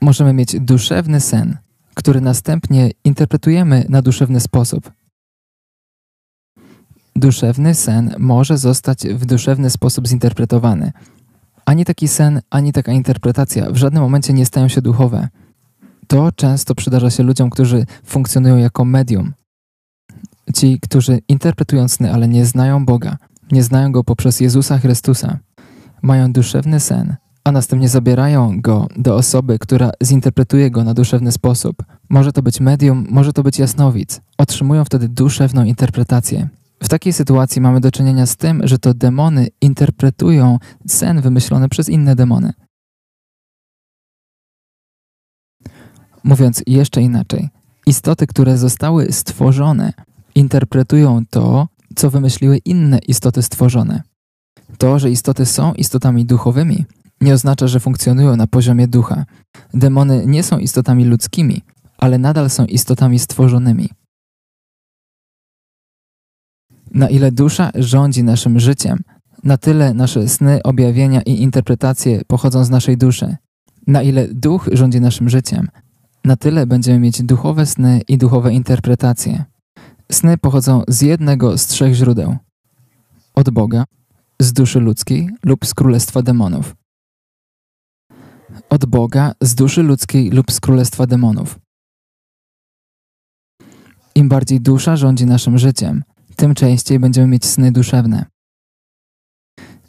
Możemy mieć duszewny sen, który następnie interpretujemy na duszewny sposób. Duszewny sen może zostać w duszewny sposób zinterpretowany. Ani taki sen, ani taka interpretacja w żadnym momencie nie stają się duchowe. To często przydarza się ludziom, którzy funkcjonują jako medium. Ci, którzy interpretują sny, ale nie znają Boga, nie znają Go poprzez Jezusa Chrystusa, mają duszewny sen, a następnie zabierają go do osoby, która zinterpretuje go na duszewny sposób. Może to być medium, może to być jasnowic. Otrzymują wtedy duszewną interpretację. W takiej sytuacji mamy do czynienia z tym, że to demony interpretują sen wymyślony przez inne demony. Mówiąc jeszcze inaczej, istoty, które zostały stworzone, interpretują to, co wymyśliły inne istoty stworzone. To, że istoty są istotami duchowymi, nie oznacza, że funkcjonują na poziomie ducha. Demony nie są istotami ludzkimi, ale nadal są istotami stworzonymi. Na ile dusza rządzi naszym życiem, na tyle nasze sny, objawienia i interpretacje pochodzą z naszej duszy. Na ile duch rządzi naszym życiem, na tyle będziemy mieć duchowe sny i duchowe interpretacje. Sny pochodzą z jednego z trzech źródeł: od Boga, z duszy ludzkiej lub z królestwa demonów. Od Boga, z duszy ludzkiej lub z królestwa demonów. Im bardziej dusza rządzi naszym życiem, tym częściej będziemy mieć sny duszewne.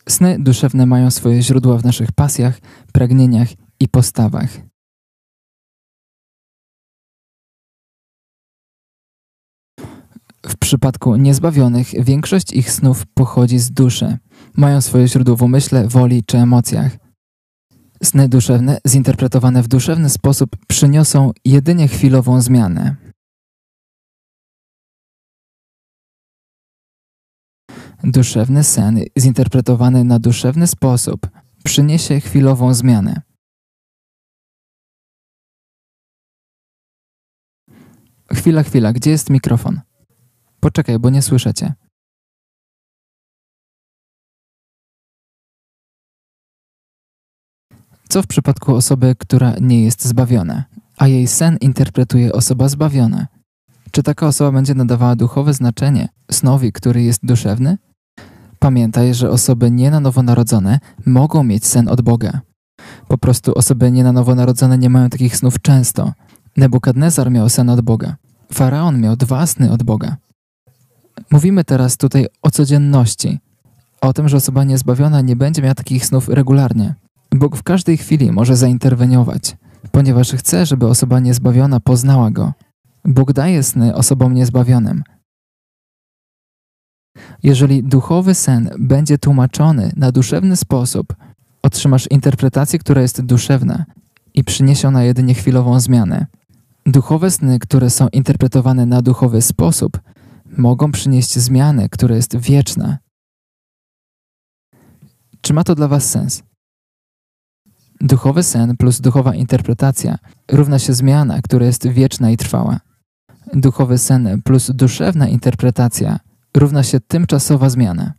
Sny duszewne mają swoje źródła w naszych pasjach, pragnieniach i postawach. W przypadku niezbawionych większość ich snów pochodzi z duszy. Mają swoje źródło w umyśle, woli czy emocjach. Sny duszewne, zinterpretowane w duszewny sposób, przyniosą jedynie chwilową zmianę. Duszewny sen, zinterpretowany na duszewny sposób, przyniesie chwilową zmianę. Chwila, chwila, gdzie jest mikrofon? Poczekaj, bo nie słyszę cię. Co w przypadku osoby, która nie jest zbawiona, a jej sen interpretuje osoba zbawiona? Czy taka osoba będzie nadawała duchowe znaczenie snowi, który jest duszewny? Pamiętaj, że osoby nie na nowo narodzone mogą mieć sen od Boga. Po prostu osoby nie na nowo narodzone nie mają takich snów często. Nebukadnezar miał sen od Boga. Faraon miał dwa sny od Boga. Mówimy teraz tutaj o codzienności, o tym, że osoba niezbawiona nie będzie miała takich snów regularnie. Bóg w każdej chwili może zainterweniować, ponieważ chce, żeby osoba niezbawiona poznała Go. Bóg daje sny osobom niezbawionym. Jeżeli duchowy sen będzie tłumaczony na duszewny sposób, otrzymasz interpretację, która jest duszewna i przyniesie ona jedynie chwilową zmianę. Duchowe sny, które są interpretowane na duchowy sposób, mogą przynieść zmianę, która jest wieczna. Czy ma to dla Was sens? Duchowy sen plus duchowa interpretacja równa się zmiana, która jest wieczna i trwała. Duchowy sen plus duszewna interpretacja równa się tymczasowa zmiana.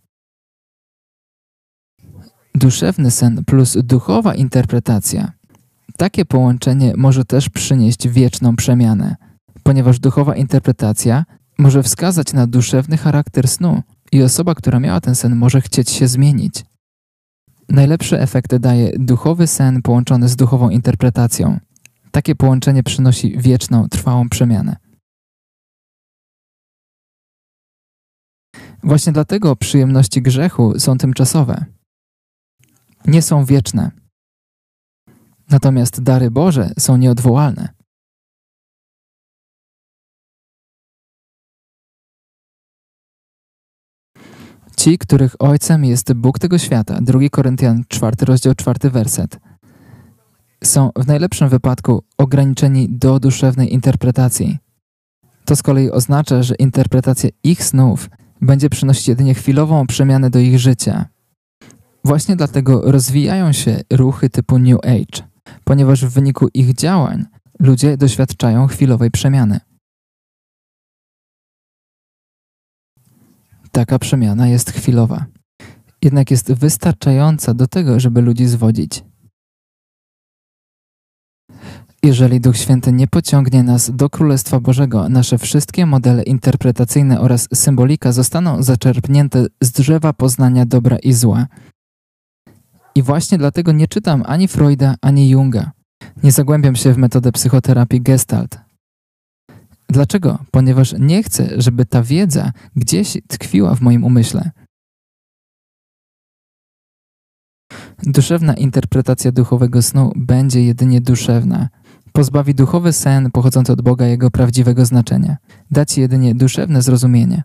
Duszewny sen plus duchowa interpretacja. Takie połączenie może też przynieść wieczną przemianę, ponieważ duchowa interpretacja może wskazać na duszewny charakter snu i osoba, która miała ten sen, może chcieć się zmienić. Najlepsze efekty daje duchowy sen połączony z duchową interpretacją. Takie połączenie przynosi wieczną, trwałą przemianę. Właśnie dlatego przyjemności grzechu są tymczasowe. Nie są wieczne. Natomiast dary Boże są nieodwołalne. Ci, których ojcem jest Bóg tego świata, 2 Koryntian 4 rozdział 4 werset, są w najlepszym wypadku ograniczeni do duszewnej interpretacji. To z kolei oznacza, że interpretacja ich snów będzie przynosić jedynie chwilową przemianę do ich życia. Właśnie dlatego rozwijają się ruchy typu New Age, ponieważ w wyniku ich działań ludzie doświadczają chwilowej przemiany. Taka przemiana jest chwilowa, jednak jest wystarczająca do tego, żeby ludzi zwodzić. Jeżeli Duch Święty nie pociągnie nas do Królestwa Bożego, nasze wszystkie modele interpretacyjne oraz symbolika zostaną zaczerpnięte z drzewa poznania dobra i zła. I właśnie dlatego nie czytam ani Freuda, ani Junga. Nie zagłębiam się w metodę psychoterapii Gestalt. Dlaczego? Ponieważ nie chcę, żeby ta wiedza gdzieś tkwiła w moim umyśle. Duszewna interpretacja duchowego snu będzie jedynie duszewna. Pozbawi duchowy sen pochodzący od Boga jego prawdziwego znaczenia. Da ci jedynie duszewne zrozumienie.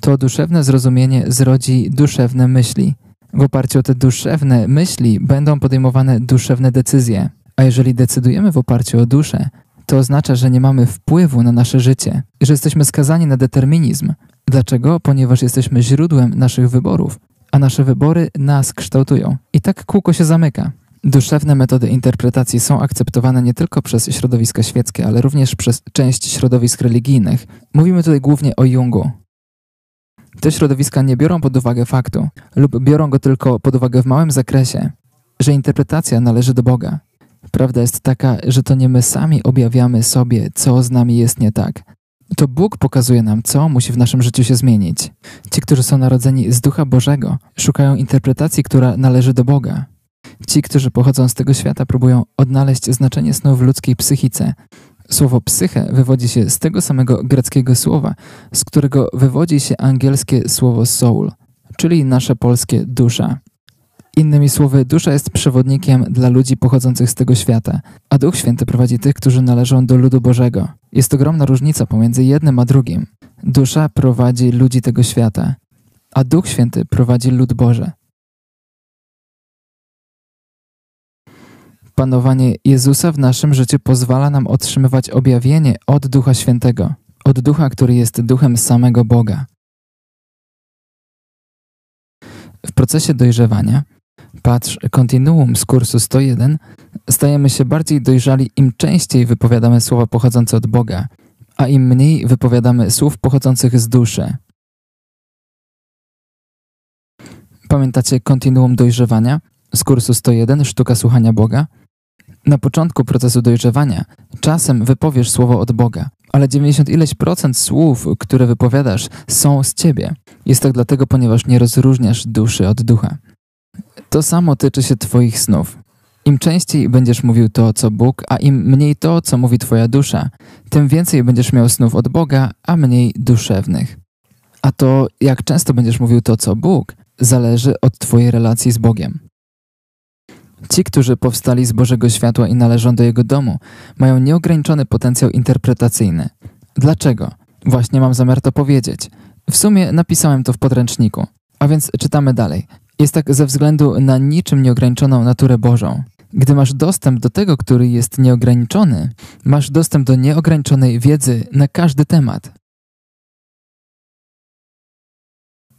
To duszewne zrozumienie zrodzi duszewne myśli. W oparciu o te duszewne myśli będą podejmowane duszewne decyzje. A jeżeli decydujemy w oparciu o duszę, to oznacza, że nie mamy wpływu na nasze życie, że jesteśmy skazani na determinizm. Dlaczego? Ponieważ jesteśmy źródłem naszych wyborów, a nasze wybory nas kształtują. I tak kółko się zamyka. Duszewne metody interpretacji są akceptowane nie tylko przez środowiska świeckie, ale również przez część środowisk religijnych. Mówimy tutaj głównie o Jungu. Te środowiska nie biorą pod uwagę faktu, lub biorą go tylko pod uwagę w małym zakresie, że interpretacja należy do Boga. Prawda jest taka, że to nie my sami objawiamy sobie, co z nami jest nie tak. To Bóg pokazuje nam, co musi w naszym życiu się zmienić. Ci, którzy są narodzeni z Ducha Bożego, szukają interpretacji, która należy do Boga. Ci, którzy pochodzą z tego świata, próbują odnaleźć znaczenie snu w ludzkiej psychice. Słowo psyche wywodzi się z tego samego greckiego słowa, z którego wywodzi się angielskie słowo soul, czyli nasze polskie dusza. Innymi słowy, dusza jest przewodnikiem dla ludzi pochodzących z tego świata, a Duch Święty prowadzi tych, którzy należą do ludu Bożego. Jest ogromna różnica pomiędzy jednym a drugim. Dusza prowadzi ludzi tego świata, a Duch Święty prowadzi lud Boże. Panowanie Jezusa w naszym życiu pozwala nam otrzymywać objawienie od Ducha Świętego, od Ducha, który jest Duchem samego Boga. procesie dojrzewania, patrz kontinuum z kursu 101, stajemy się bardziej dojrzali im częściej wypowiadamy słowa pochodzące od Boga, a im mniej wypowiadamy słów pochodzących z duszy. Pamiętacie kontinuum dojrzewania z kursu 101 Sztuka słuchania Boga? Na początku procesu dojrzewania czasem wypowiesz słowo od Boga, ale 90 ileś procent słów, które wypowiadasz, są z ciebie. Jest tak dlatego, ponieważ nie rozróżniasz duszy od ducha. To samo tyczy się Twoich snów. Im częściej będziesz mówił to, co Bóg, a im mniej to, co mówi Twoja dusza, tym więcej będziesz miał snów od Boga, a mniej duszewnych. A to, jak często będziesz mówił to, co Bóg, zależy od Twojej relacji z Bogiem. Ci, którzy powstali z Bożego światła i należą do Jego domu, mają nieograniczony potencjał interpretacyjny. Dlaczego? Właśnie mam zamiar to powiedzieć. W sumie napisałem to w podręczniku. A więc czytamy dalej. Jest tak ze względu na niczym nieograniczoną naturę Bożą. Gdy masz dostęp do tego, który jest nieograniczony, masz dostęp do nieograniczonej wiedzy na każdy temat.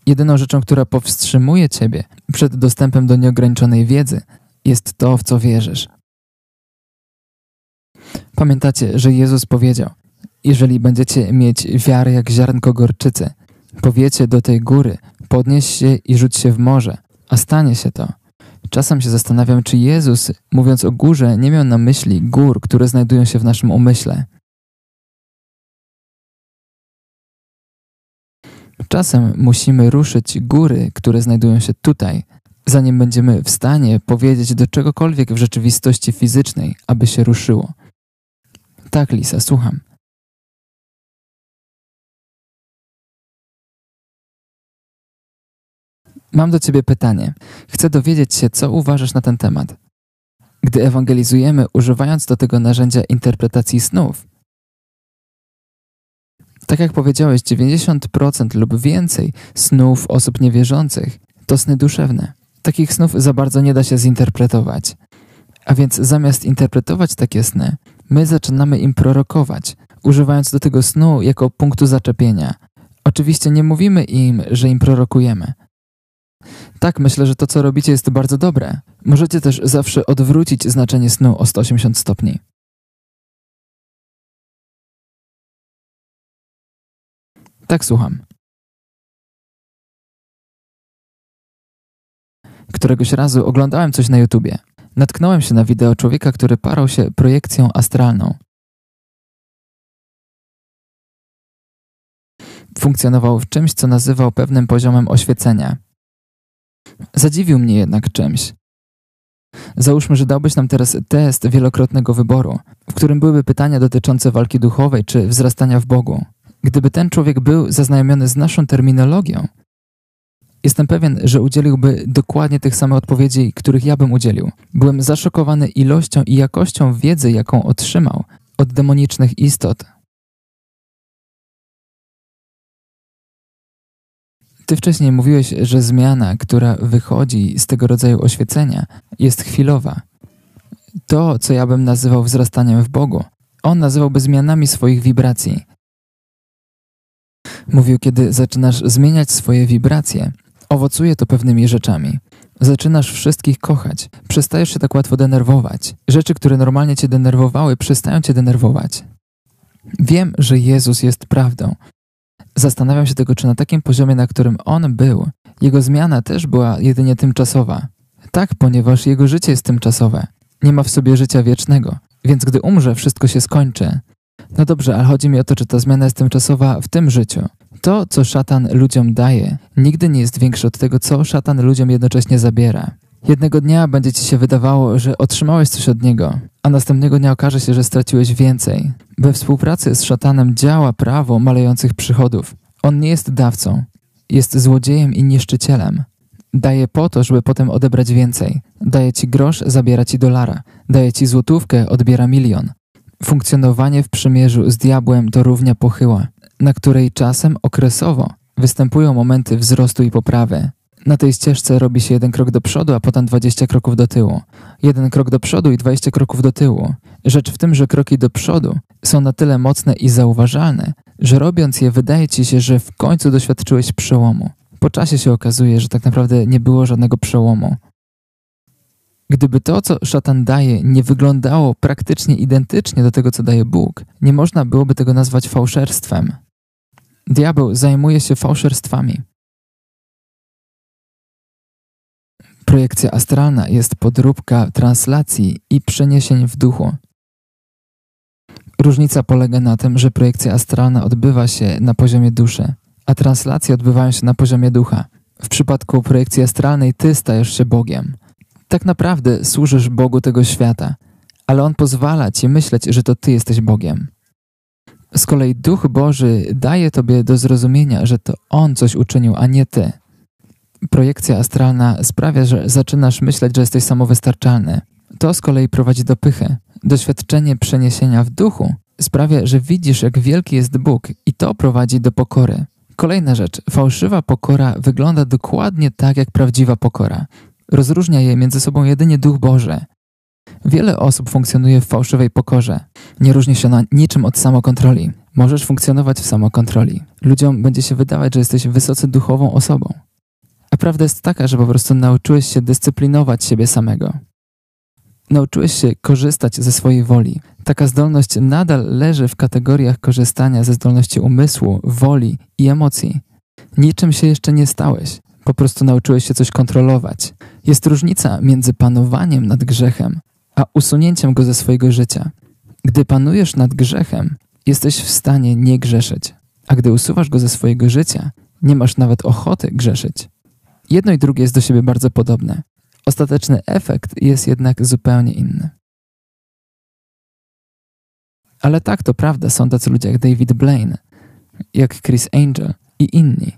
Jedyną rzeczą, która powstrzymuje ciebie przed dostępem do nieograniczonej wiedzy, jest to, w co wierzysz. Pamiętacie, że Jezus powiedział: Jeżeli będziecie mieć wiarę jak ziarnko gorczycy, powiecie do tej góry, podnieś się i rzuć się w morze, a stanie się to. Czasem się zastanawiam, czy Jezus, mówiąc o górze, nie miał na myśli gór, które znajdują się w naszym umyśle. Czasem musimy ruszyć góry, które znajdują się tutaj, zanim będziemy w stanie powiedzieć do czegokolwiek w rzeczywistości fizycznej, aby się ruszyło. Tak, Lisa, słucham. Mam do Ciebie pytanie. Chcę dowiedzieć się, co uważasz na ten temat. Gdy ewangelizujemy, używając do tego narzędzia interpretacji snów, tak jak powiedziałeś, 90% lub więcej snów osób niewierzących to sny duszewne. Takich snów za bardzo nie da się zinterpretować. A więc zamiast interpretować takie sny, my zaczynamy im prorokować, używając do tego snu jako punktu zaczepienia. Oczywiście nie mówimy im, że im prorokujemy. Tak, myślę, że to, co robicie, jest bardzo dobre. Możecie też zawsze odwrócić znaczenie snu o 180 stopni. Tak, słucham. Któregoś razu oglądałem coś na YouTubie. Natknąłem się na wideo człowieka, który parał się projekcją astralną. Funkcjonował w czymś, co nazywał pewnym poziomem oświecenia. Zadziwił mnie jednak czymś. Załóżmy, że dałbyś nam teraz test wielokrotnego wyboru, w którym byłyby pytania dotyczące walki duchowej czy wzrastania w Bogu. Gdyby ten człowiek był zaznajomiony z naszą terminologią, jestem pewien, że udzieliłby dokładnie tych samych odpowiedzi, których ja bym udzielił. Byłem zaszokowany ilością i jakością wiedzy, jaką otrzymał od demonicznych istot. Ty wcześniej mówiłeś, że zmiana, która wychodzi z tego rodzaju oświecenia, jest chwilowa. To, co ja bym nazywał wzrastaniem w Bogu, on nazywałby zmianami swoich wibracji. Mówił, kiedy zaczynasz zmieniać swoje wibracje, owocuje to pewnymi rzeczami. Zaczynasz wszystkich kochać, przestajesz się tak łatwo denerwować. Rzeczy, które normalnie cię denerwowały, przestają cię denerwować. Wiem, że Jezus jest prawdą. Zastanawiam się tylko, czy na takim poziomie, na którym On był, Jego zmiana też była jedynie tymczasowa. Tak, ponieważ Jego życie jest tymczasowe. Nie ma w sobie życia wiecznego, więc gdy umrze, wszystko się skończy. No dobrze, ale chodzi mi o to, czy ta zmiana jest tymczasowa w tym życiu. To, co szatan ludziom daje, nigdy nie jest większe od tego, co szatan ludziom jednocześnie zabiera. Jednego dnia będzie ci się wydawało, że otrzymałeś coś od niego, a następnego dnia okaże się, że straciłeś więcej. We współpracy z szatanem działa prawo malejących przychodów. On nie jest dawcą, jest złodziejem i niszczycielem. Daje po to, żeby potem odebrać więcej. Daje ci grosz, zabiera ci dolara. Daje ci złotówkę, odbiera milion. Funkcjonowanie w przymierzu z diabłem to równia pochyła, na której czasem okresowo występują momenty wzrostu i poprawy. Na tej ścieżce robi się jeden krok do przodu, a potem 20 kroków do tyłu. Jeden krok do przodu i 20 kroków do tyłu. Rzecz w tym, że kroki do przodu są na tyle mocne i zauważalne, że robiąc je wydaje ci się, że w końcu doświadczyłeś przełomu. Po czasie się okazuje, że tak naprawdę nie było żadnego przełomu. Gdyby to, co szatan daje, nie wyglądało praktycznie identycznie do tego, co daje Bóg, nie można byłoby tego nazwać fałszerstwem. Diabeł zajmuje się fałszerstwami. Projekcja astralna jest podróbka translacji i przeniesień w duchu. Różnica polega na tym, że projekcja astralna odbywa się na poziomie duszy, a translacje odbywają się na poziomie ducha. W przypadku projekcji astralnej ty stajesz się Bogiem. Tak naprawdę służysz Bogu tego świata, ale On pozwala ci myśleć, że to ty jesteś Bogiem. Z kolei Duch Boży daje tobie do zrozumienia, że to On coś uczynił, a nie ty. Projekcja astralna sprawia, że zaczynasz myśleć, że jesteś samowystarczalny. To z kolei prowadzi do pychy. Doświadczenie przeniesienia w duchu sprawia, że widzisz, jak wielki jest Bóg, i to prowadzi do pokory. Kolejna rzecz. Fałszywa pokora wygląda dokładnie tak jak prawdziwa pokora. Rozróżnia je między sobą jedynie Duch Boży. Wiele osób funkcjonuje w fałszywej pokorze. Nie różni się ona niczym od samokontroli. Możesz funkcjonować w samokontroli. Ludziom będzie się wydawać, że jesteś wysoce duchową osobą. A prawda jest taka, że po prostu nauczyłeś się dyscyplinować siebie samego. Nauczyłeś się korzystać ze swojej woli. Taka zdolność nadal leży w kategoriach korzystania ze zdolności umysłu, woli i emocji. Niczym się jeszcze nie stałeś. Po prostu nauczyłeś się coś kontrolować. Jest różnica między panowaniem nad grzechem, a usunięciem go ze swojego życia. Gdy panujesz nad grzechem, jesteś w stanie nie grzeszyć, a gdy usuwasz go ze swojego życia, nie masz nawet ochoty grzeszyć. Jedno i drugie jest do siebie bardzo podobne. Ostateczny efekt jest jednak zupełnie inny. Ale tak, to prawda, są tacy ludzie jak David Blaine, jak Chris Angel i inni.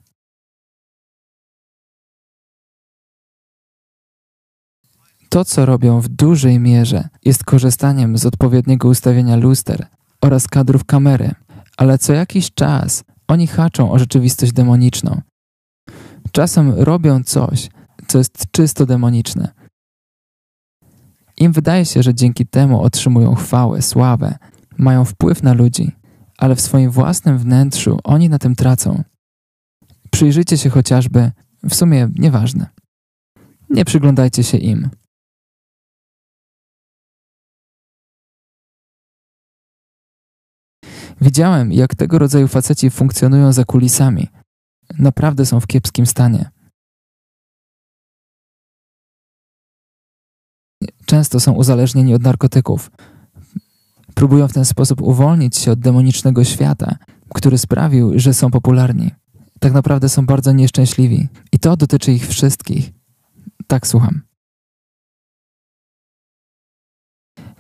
To, co robią w dużej mierze, jest korzystaniem z odpowiedniego ustawienia luster oraz kadrów kamery, ale co jakiś czas oni haczą o rzeczywistość demoniczną. Czasem robią coś, co jest czysto demoniczne. Im wydaje się, że dzięki temu otrzymują chwałę, sławę, mają wpływ na ludzi, ale w swoim własnym wnętrzu oni na tym tracą. Przyjrzyjcie się chociażby, w sumie nieważne. Nie przyglądajcie się im. Widziałem, jak tego rodzaju faceci funkcjonują za kulisami. Naprawdę są w kiepskim stanie. Często są uzależnieni od narkotyków. Próbują w ten sposób uwolnić się od demonicznego świata, który sprawił, że są popularni. Tak naprawdę są bardzo nieszczęśliwi i to dotyczy ich wszystkich. Tak słucham.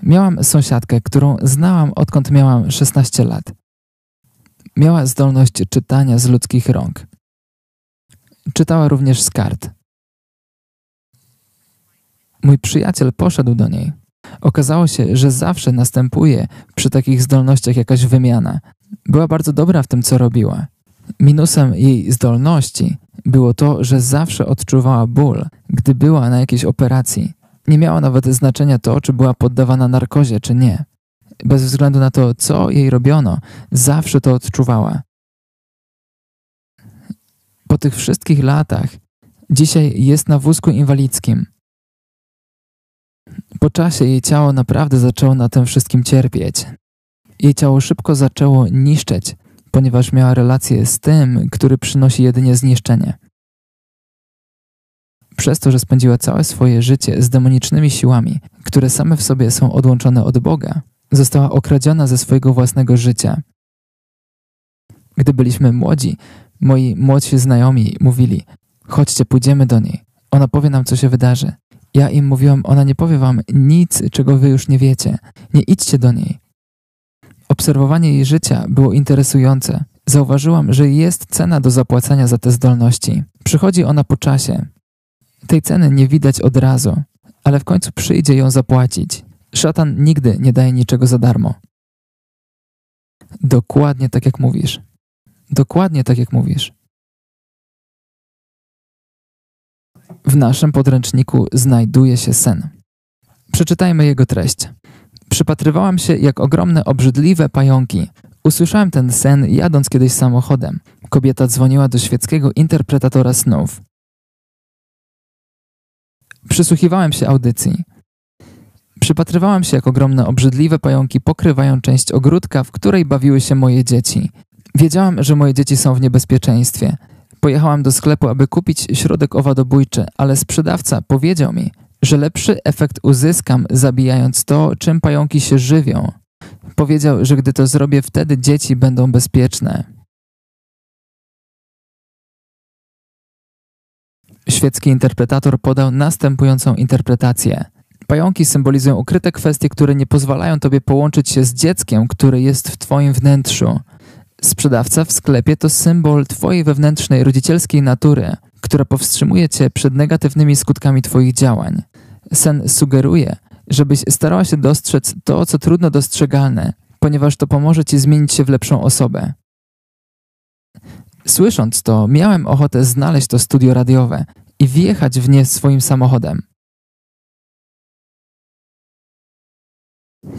Miałam sąsiadkę, którą znałam odkąd miałam 16 lat. Miała zdolność czytania z ludzkich rąk. Czytała również z kart. Mój przyjaciel poszedł do niej. Okazało się, że zawsze następuje przy takich zdolnościach jakaś wymiana. Była bardzo dobra w tym, co robiła. Minusem jej zdolności było to, że zawsze odczuwała ból, gdy była na jakiejś operacji. Nie miało nawet znaczenia to, czy była poddawana narkozie, czy nie. Bez względu na to, co jej robiono, zawsze to odczuwała. Po tych wszystkich latach dzisiaj jest na wózku inwalidzkim. Po czasie jej ciało naprawdę zaczęło na tym wszystkim cierpieć. Jej ciało szybko zaczęło niszczeć, ponieważ miała relację z tym, który przynosi jedynie zniszczenie. Przez to, że spędziła całe swoje życie z demonicznymi siłami, które same w sobie są odłączone od Boga, została okradziona ze swojego własnego życia. Gdy byliśmy młodzi, moi młodsi znajomi mówili: Chodźcie, pójdziemy do niej. Ona powie nam, co się wydarzy. Ja im mówiłam: Ona nie powie wam nic, czego wy już nie wiecie. Nie idźcie do niej. Obserwowanie jej życia było interesujące. Zauważyłam, że jest cena do zapłacenia za te zdolności. Przychodzi ona po czasie. Tej ceny nie widać od razu, ale w końcu przyjdzie ją zapłacić. Szatan nigdy nie daje niczego za darmo. Dokładnie tak jak mówisz. Dokładnie tak jak mówisz. W naszym podręczniku znajduje się sen. Przeczytajmy jego treść. Przypatrywałam się, jak ogromne, obrzydliwe pająki. Usłyszałem ten sen jadąc kiedyś samochodem. Kobieta dzwoniła do świeckiego interpretatora snów. Przysłuchiwałem się audycji. Przypatrywałem się, jak ogromne, obrzydliwe pająki pokrywają część ogródka, w której bawiły się moje dzieci. Wiedziałam, że moje dzieci są w niebezpieczeństwie. Pojechałam do sklepu, aby kupić środek owadobójczy, ale sprzedawca powiedział mi, że lepszy efekt uzyskam zabijając to, czym pająki się żywią. Powiedział, że gdy to zrobię, wtedy dzieci będą bezpieczne. Świecki interpretator podał następującą interpretację. Pająki symbolizują ukryte kwestie, które nie pozwalają tobie połączyć się z dzieckiem, które jest w twoim wnętrzu. Sprzedawca w sklepie to symbol twojej wewnętrznej, rodzicielskiej natury, która powstrzymuje cię przed negatywnymi skutkami twoich działań. Sen sugeruje, żebyś starała się dostrzec to, co trudno dostrzegalne, ponieważ to pomoże ci zmienić się w lepszą osobę. Słysząc to, miałem ochotę znaleźć to studio radiowe i wjechać w nie swoim samochodem.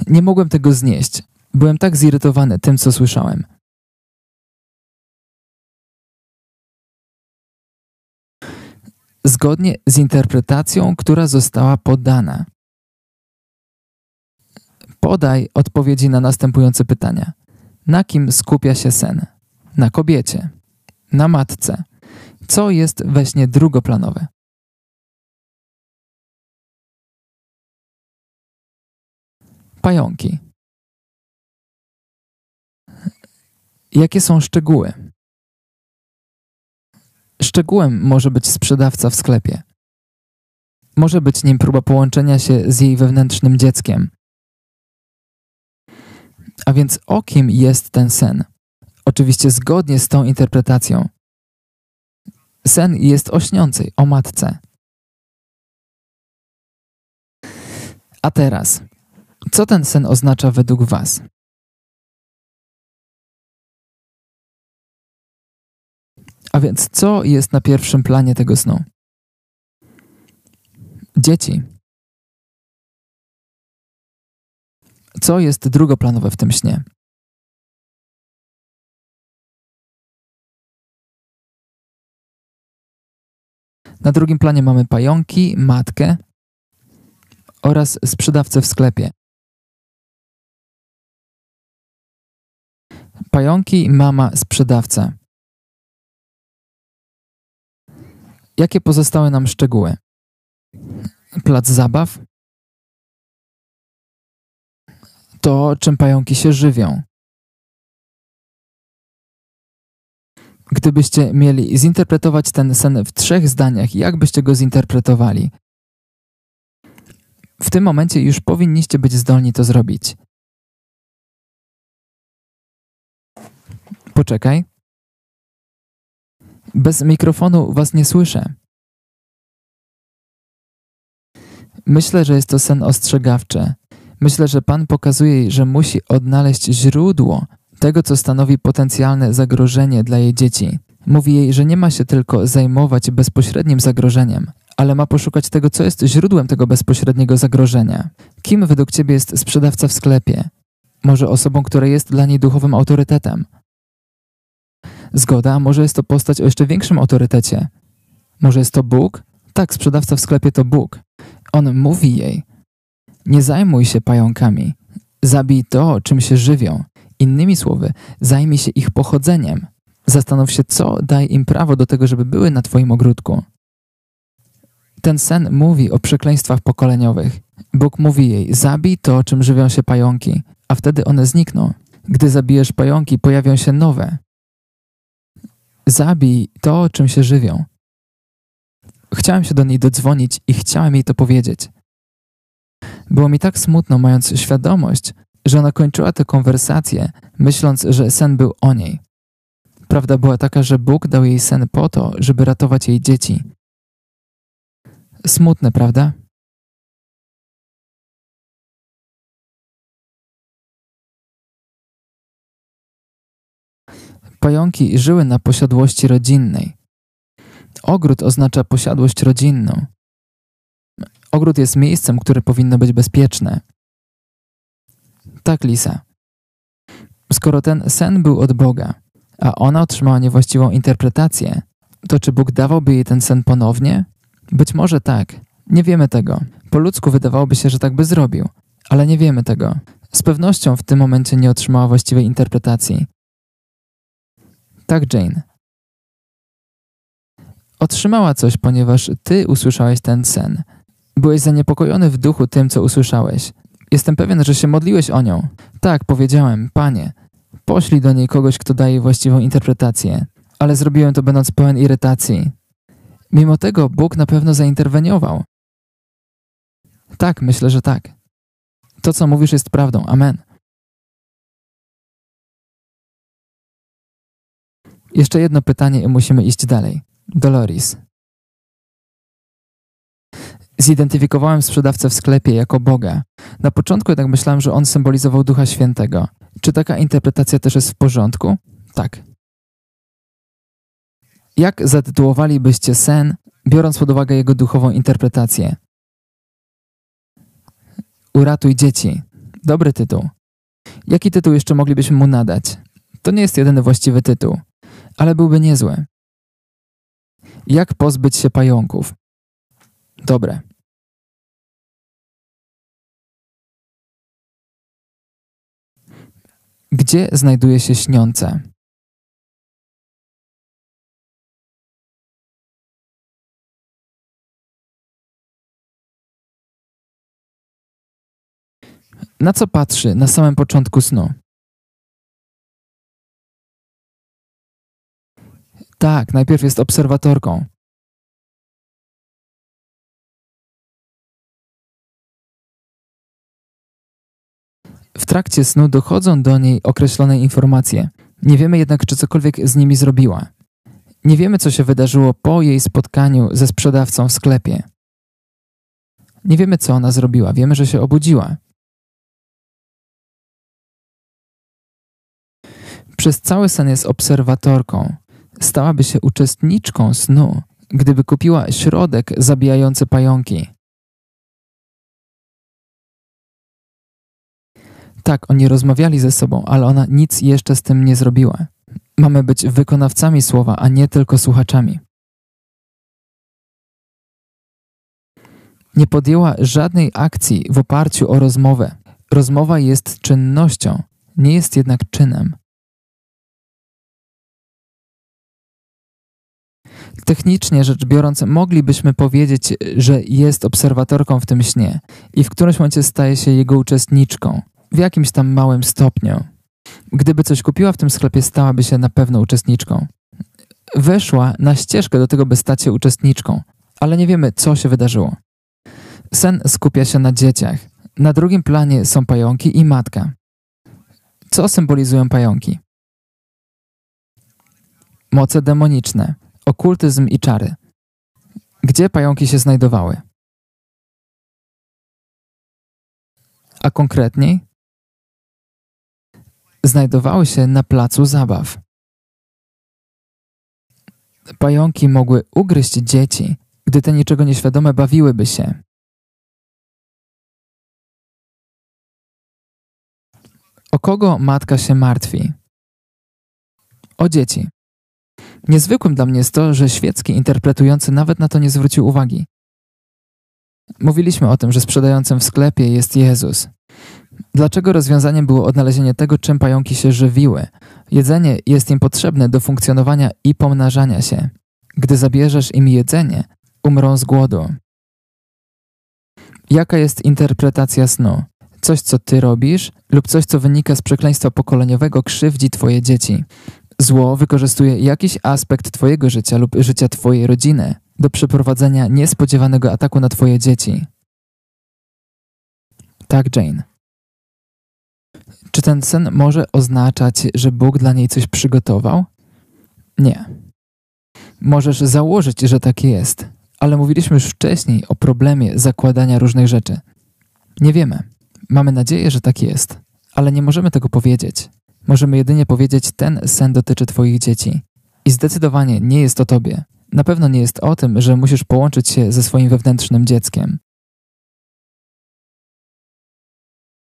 Nie mogłem tego znieść. Byłem tak zirytowany tym, co słyszałem. Zgodnie z interpretacją, która została podana. Podaj odpowiedzi na następujące pytania. Na kim skupia się sen? Na kobiecie. Na matce. Co jest we śnie drugoplanowe? Pająki. Jakie są szczegóły? Szczegółem może być sprzedawca w sklepie. Może być nim próba połączenia się z jej wewnętrznym dzieckiem. A więc o kim jest ten sen? Oczywiście zgodnie z tą interpretacją. Sen jest o śniącej, o matce. A teraz, co ten sen oznacza według Was? A więc co jest na pierwszym planie tego snu? Dzieci. Co jest drugoplanowe w tym śnie? Na drugim planie mamy pająki, matkę oraz sprzedawcę w sklepie. Pająki, mama, sprzedawca. Jakie pozostały nam szczegóły? Plac zabaw? To, czym pająki się żywią. Gdybyście mieli zinterpretować ten sen w trzech zdaniach, jak byście go zinterpretowali? W tym momencie już powinniście być zdolni to zrobić. Poczekaj. Bez mikrofonu was nie słyszę. Myślę, że jest to sen ostrzegawczy. Myślę, że Pan pokazuje jej, że musi odnaleźć źródło tego, co stanowi potencjalne zagrożenie dla jej dzieci. Mówi jej, że nie ma się tylko zajmować bezpośrednim zagrożeniem, ale ma poszukać tego, co jest źródłem tego bezpośredniego zagrożenia. Kim według Ciebie jest sprzedawca w sklepie? Może osobą, która jest dla niej duchowym autorytetem? Zgoda, może jest to postać o jeszcze większym autorytecie. Może jest to Bóg? Tak, sprzedawca w sklepie to Bóg. On mówi jej: Nie zajmuj się pająkami, zabij to, czym się żywią. Innymi słowy, zajmij się ich pochodzeniem. Zastanów się, co daje im prawo do tego, żeby były na Twoim ogródku. Ten sen mówi o przekleństwach pokoleniowych. Bóg mówi jej: Zabij to, czym żywią się pająki, a wtedy one znikną. Gdy zabijesz pająki, pojawią się nowe. Zabij to, czym się żywią. Chciałem się do niej dodzwonić i chciałem jej to powiedzieć. Było mi tak smutno, mając świadomość, że ona kończyła tę konwersację, myśląc, że sen był o niej. Prawda była taka, że Bóg dał jej sen po to, żeby ratować jej dzieci. Smutne, prawda? Pająki żyły na posiadłości rodzinnej. Ogród oznacza posiadłość rodzinną. Ogród jest miejscem, które powinno być bezpieczne. Tak, Lisa. Skoro ten sen był od Boga, a ona otrzymała niewłaściwą interpretację, to czy Bóg dawałby jej ten sen ponownie? Być może tak. Nie wiemy tego. Po ludzku wydawałoby się, że tak by zrobił, ale nie wiemy tego. Z pewnością w tym momencie nie otrzymała właściwej interpretacji. Tak, Jane. Otrzymała coś, ponieważ ty usłyszałeś ten sen. Byłeś zaniepokojony w duchu tym, co usłyszałeś. Jestem pewien, że się modliłeś o nią. Tak, powiedziałem, panie, poślij do niej kogoś, kto daje właściwą interpretację. Ale zrobiłem to będąc pełen irytacji. Mimo tego Bóg na pewno zainterweniował. Tak, myślę, że tak. To, co mówisz, jest prawdą. Amen. Jeszcze jedno pytanie i musimy iść dalej. Doloris. Zidentyfikowałem sprzedawcę w sklepie jako Boga. Na początku jednak myślałem, że on symbolizował Ducha Świętego. Czy taka interpretacja też jest w porządku? Tak. Jak zatytułowalibyście sen, biorąc pod uwagę jego duchową interpretację? Uratuj dzieci. Dobry tytuł. Jaki tytuł jeszcze moglibyśmy mu nadać? To nie jest jedyny właściwy tytuł, ale byłby niezły. Jak pozbyć się pająków? Dobre. Gdzie znajduje się śniące? Na co patrzy na samym początku snu? Tak, najpierw jest obserwatorką. W trakcie snu dochodzą do niej określone informacje. Nie wiemy jednak, czy cokolwiek z nimi zrobiła. Nie wiemy, co się wydarzyło po jej spotkaniu ze sprzedawcą w sklepie. Nie wiemy, co ona zrobiła. Wiemy, że się obudziła. Przez cały sen jest obserwatorką. Stałaby się uczestniczką snu, gdyby kupiła środek zabijający pająki. Tak, oni rozmawiali ze sobą, ale ona nic jeszcze z tym nie zrobiła. Mamy być wykonawcami słowa, a nie tylko słuchaczami. Nie podjęła żadnej akcji w oparciu o rozmowę. Rozmowa jest czynnością, nie jest jednak czynem. Technicznie rzecz biorąc, moglibyśmy powiedzieć, że jest obserwatorką w tym śnie i w którymś momencie staje się jego uczestniczką w jakimś tam małym stopniu. Gdyby coś kupiła w tym sklepie, stałaby się na pewno uczestniczką. Weszła na ścieżkę do tego, by stać się uczestniczką, ale nie wiemy, co się wydarzyło. Sen skupia się na dzieciach. Na drugim planie są pająki i matka. Co symbolizują pająki? Moce demoniczne, okultyzm i czary. Gdzie pająki się znajdowały? A konkretniej znajdowały się na placu zabaw. Pająki mogły ugryźć dzieci, gdy te niczego nieświadome bawiłyby się. O kogo matka się martwi? O dzieci. Niezwykłym dla mnie jest to, że świecki interpretujący nawet na to nie zwrócił uwagi. Mówiliśmy o tym, że sprzedającym w sklepie jest Jezus. Dlaczego rozwiązaniem było odnalezienie tego, czym pająki się żywiły? Jedzenie jest im potrzebne do funkcjonowania i pomnażania się. Gdy zabierzesz im jedzenie, umrą z głodu. Jaka jest interpretacja snu? Coś, co ty robisz, lub coś, co wynika z przekleństwa pokoleniowego, krzywdzi twoje dzieci. Zło wykorzystuje jakiś aspekt twojego życia lub życia twojej rodziny do przeprowadzenia niespodziewanego ataku na twoje dzieci. Tak, Jane. Czy ten sen może oznaczać, że Bóg dla niej coś przygotował? Nie. Możesz założyć, że tak jest, ale mówiliśmy już wcześniej o problemie zakładania różnych rzeczy. Nie wiemy. Mamy nadzieję, że tak jest, ale nie możemy tego powiedzieć. Możemy jedynie powiedzieć, ten sen dotyczy Twoich dzieci. I zdecydowanie nie jest o Tobie. Na pewno nie jest o tym, że musisz połączyć się ze swoim wewnętrznym dzieckiem.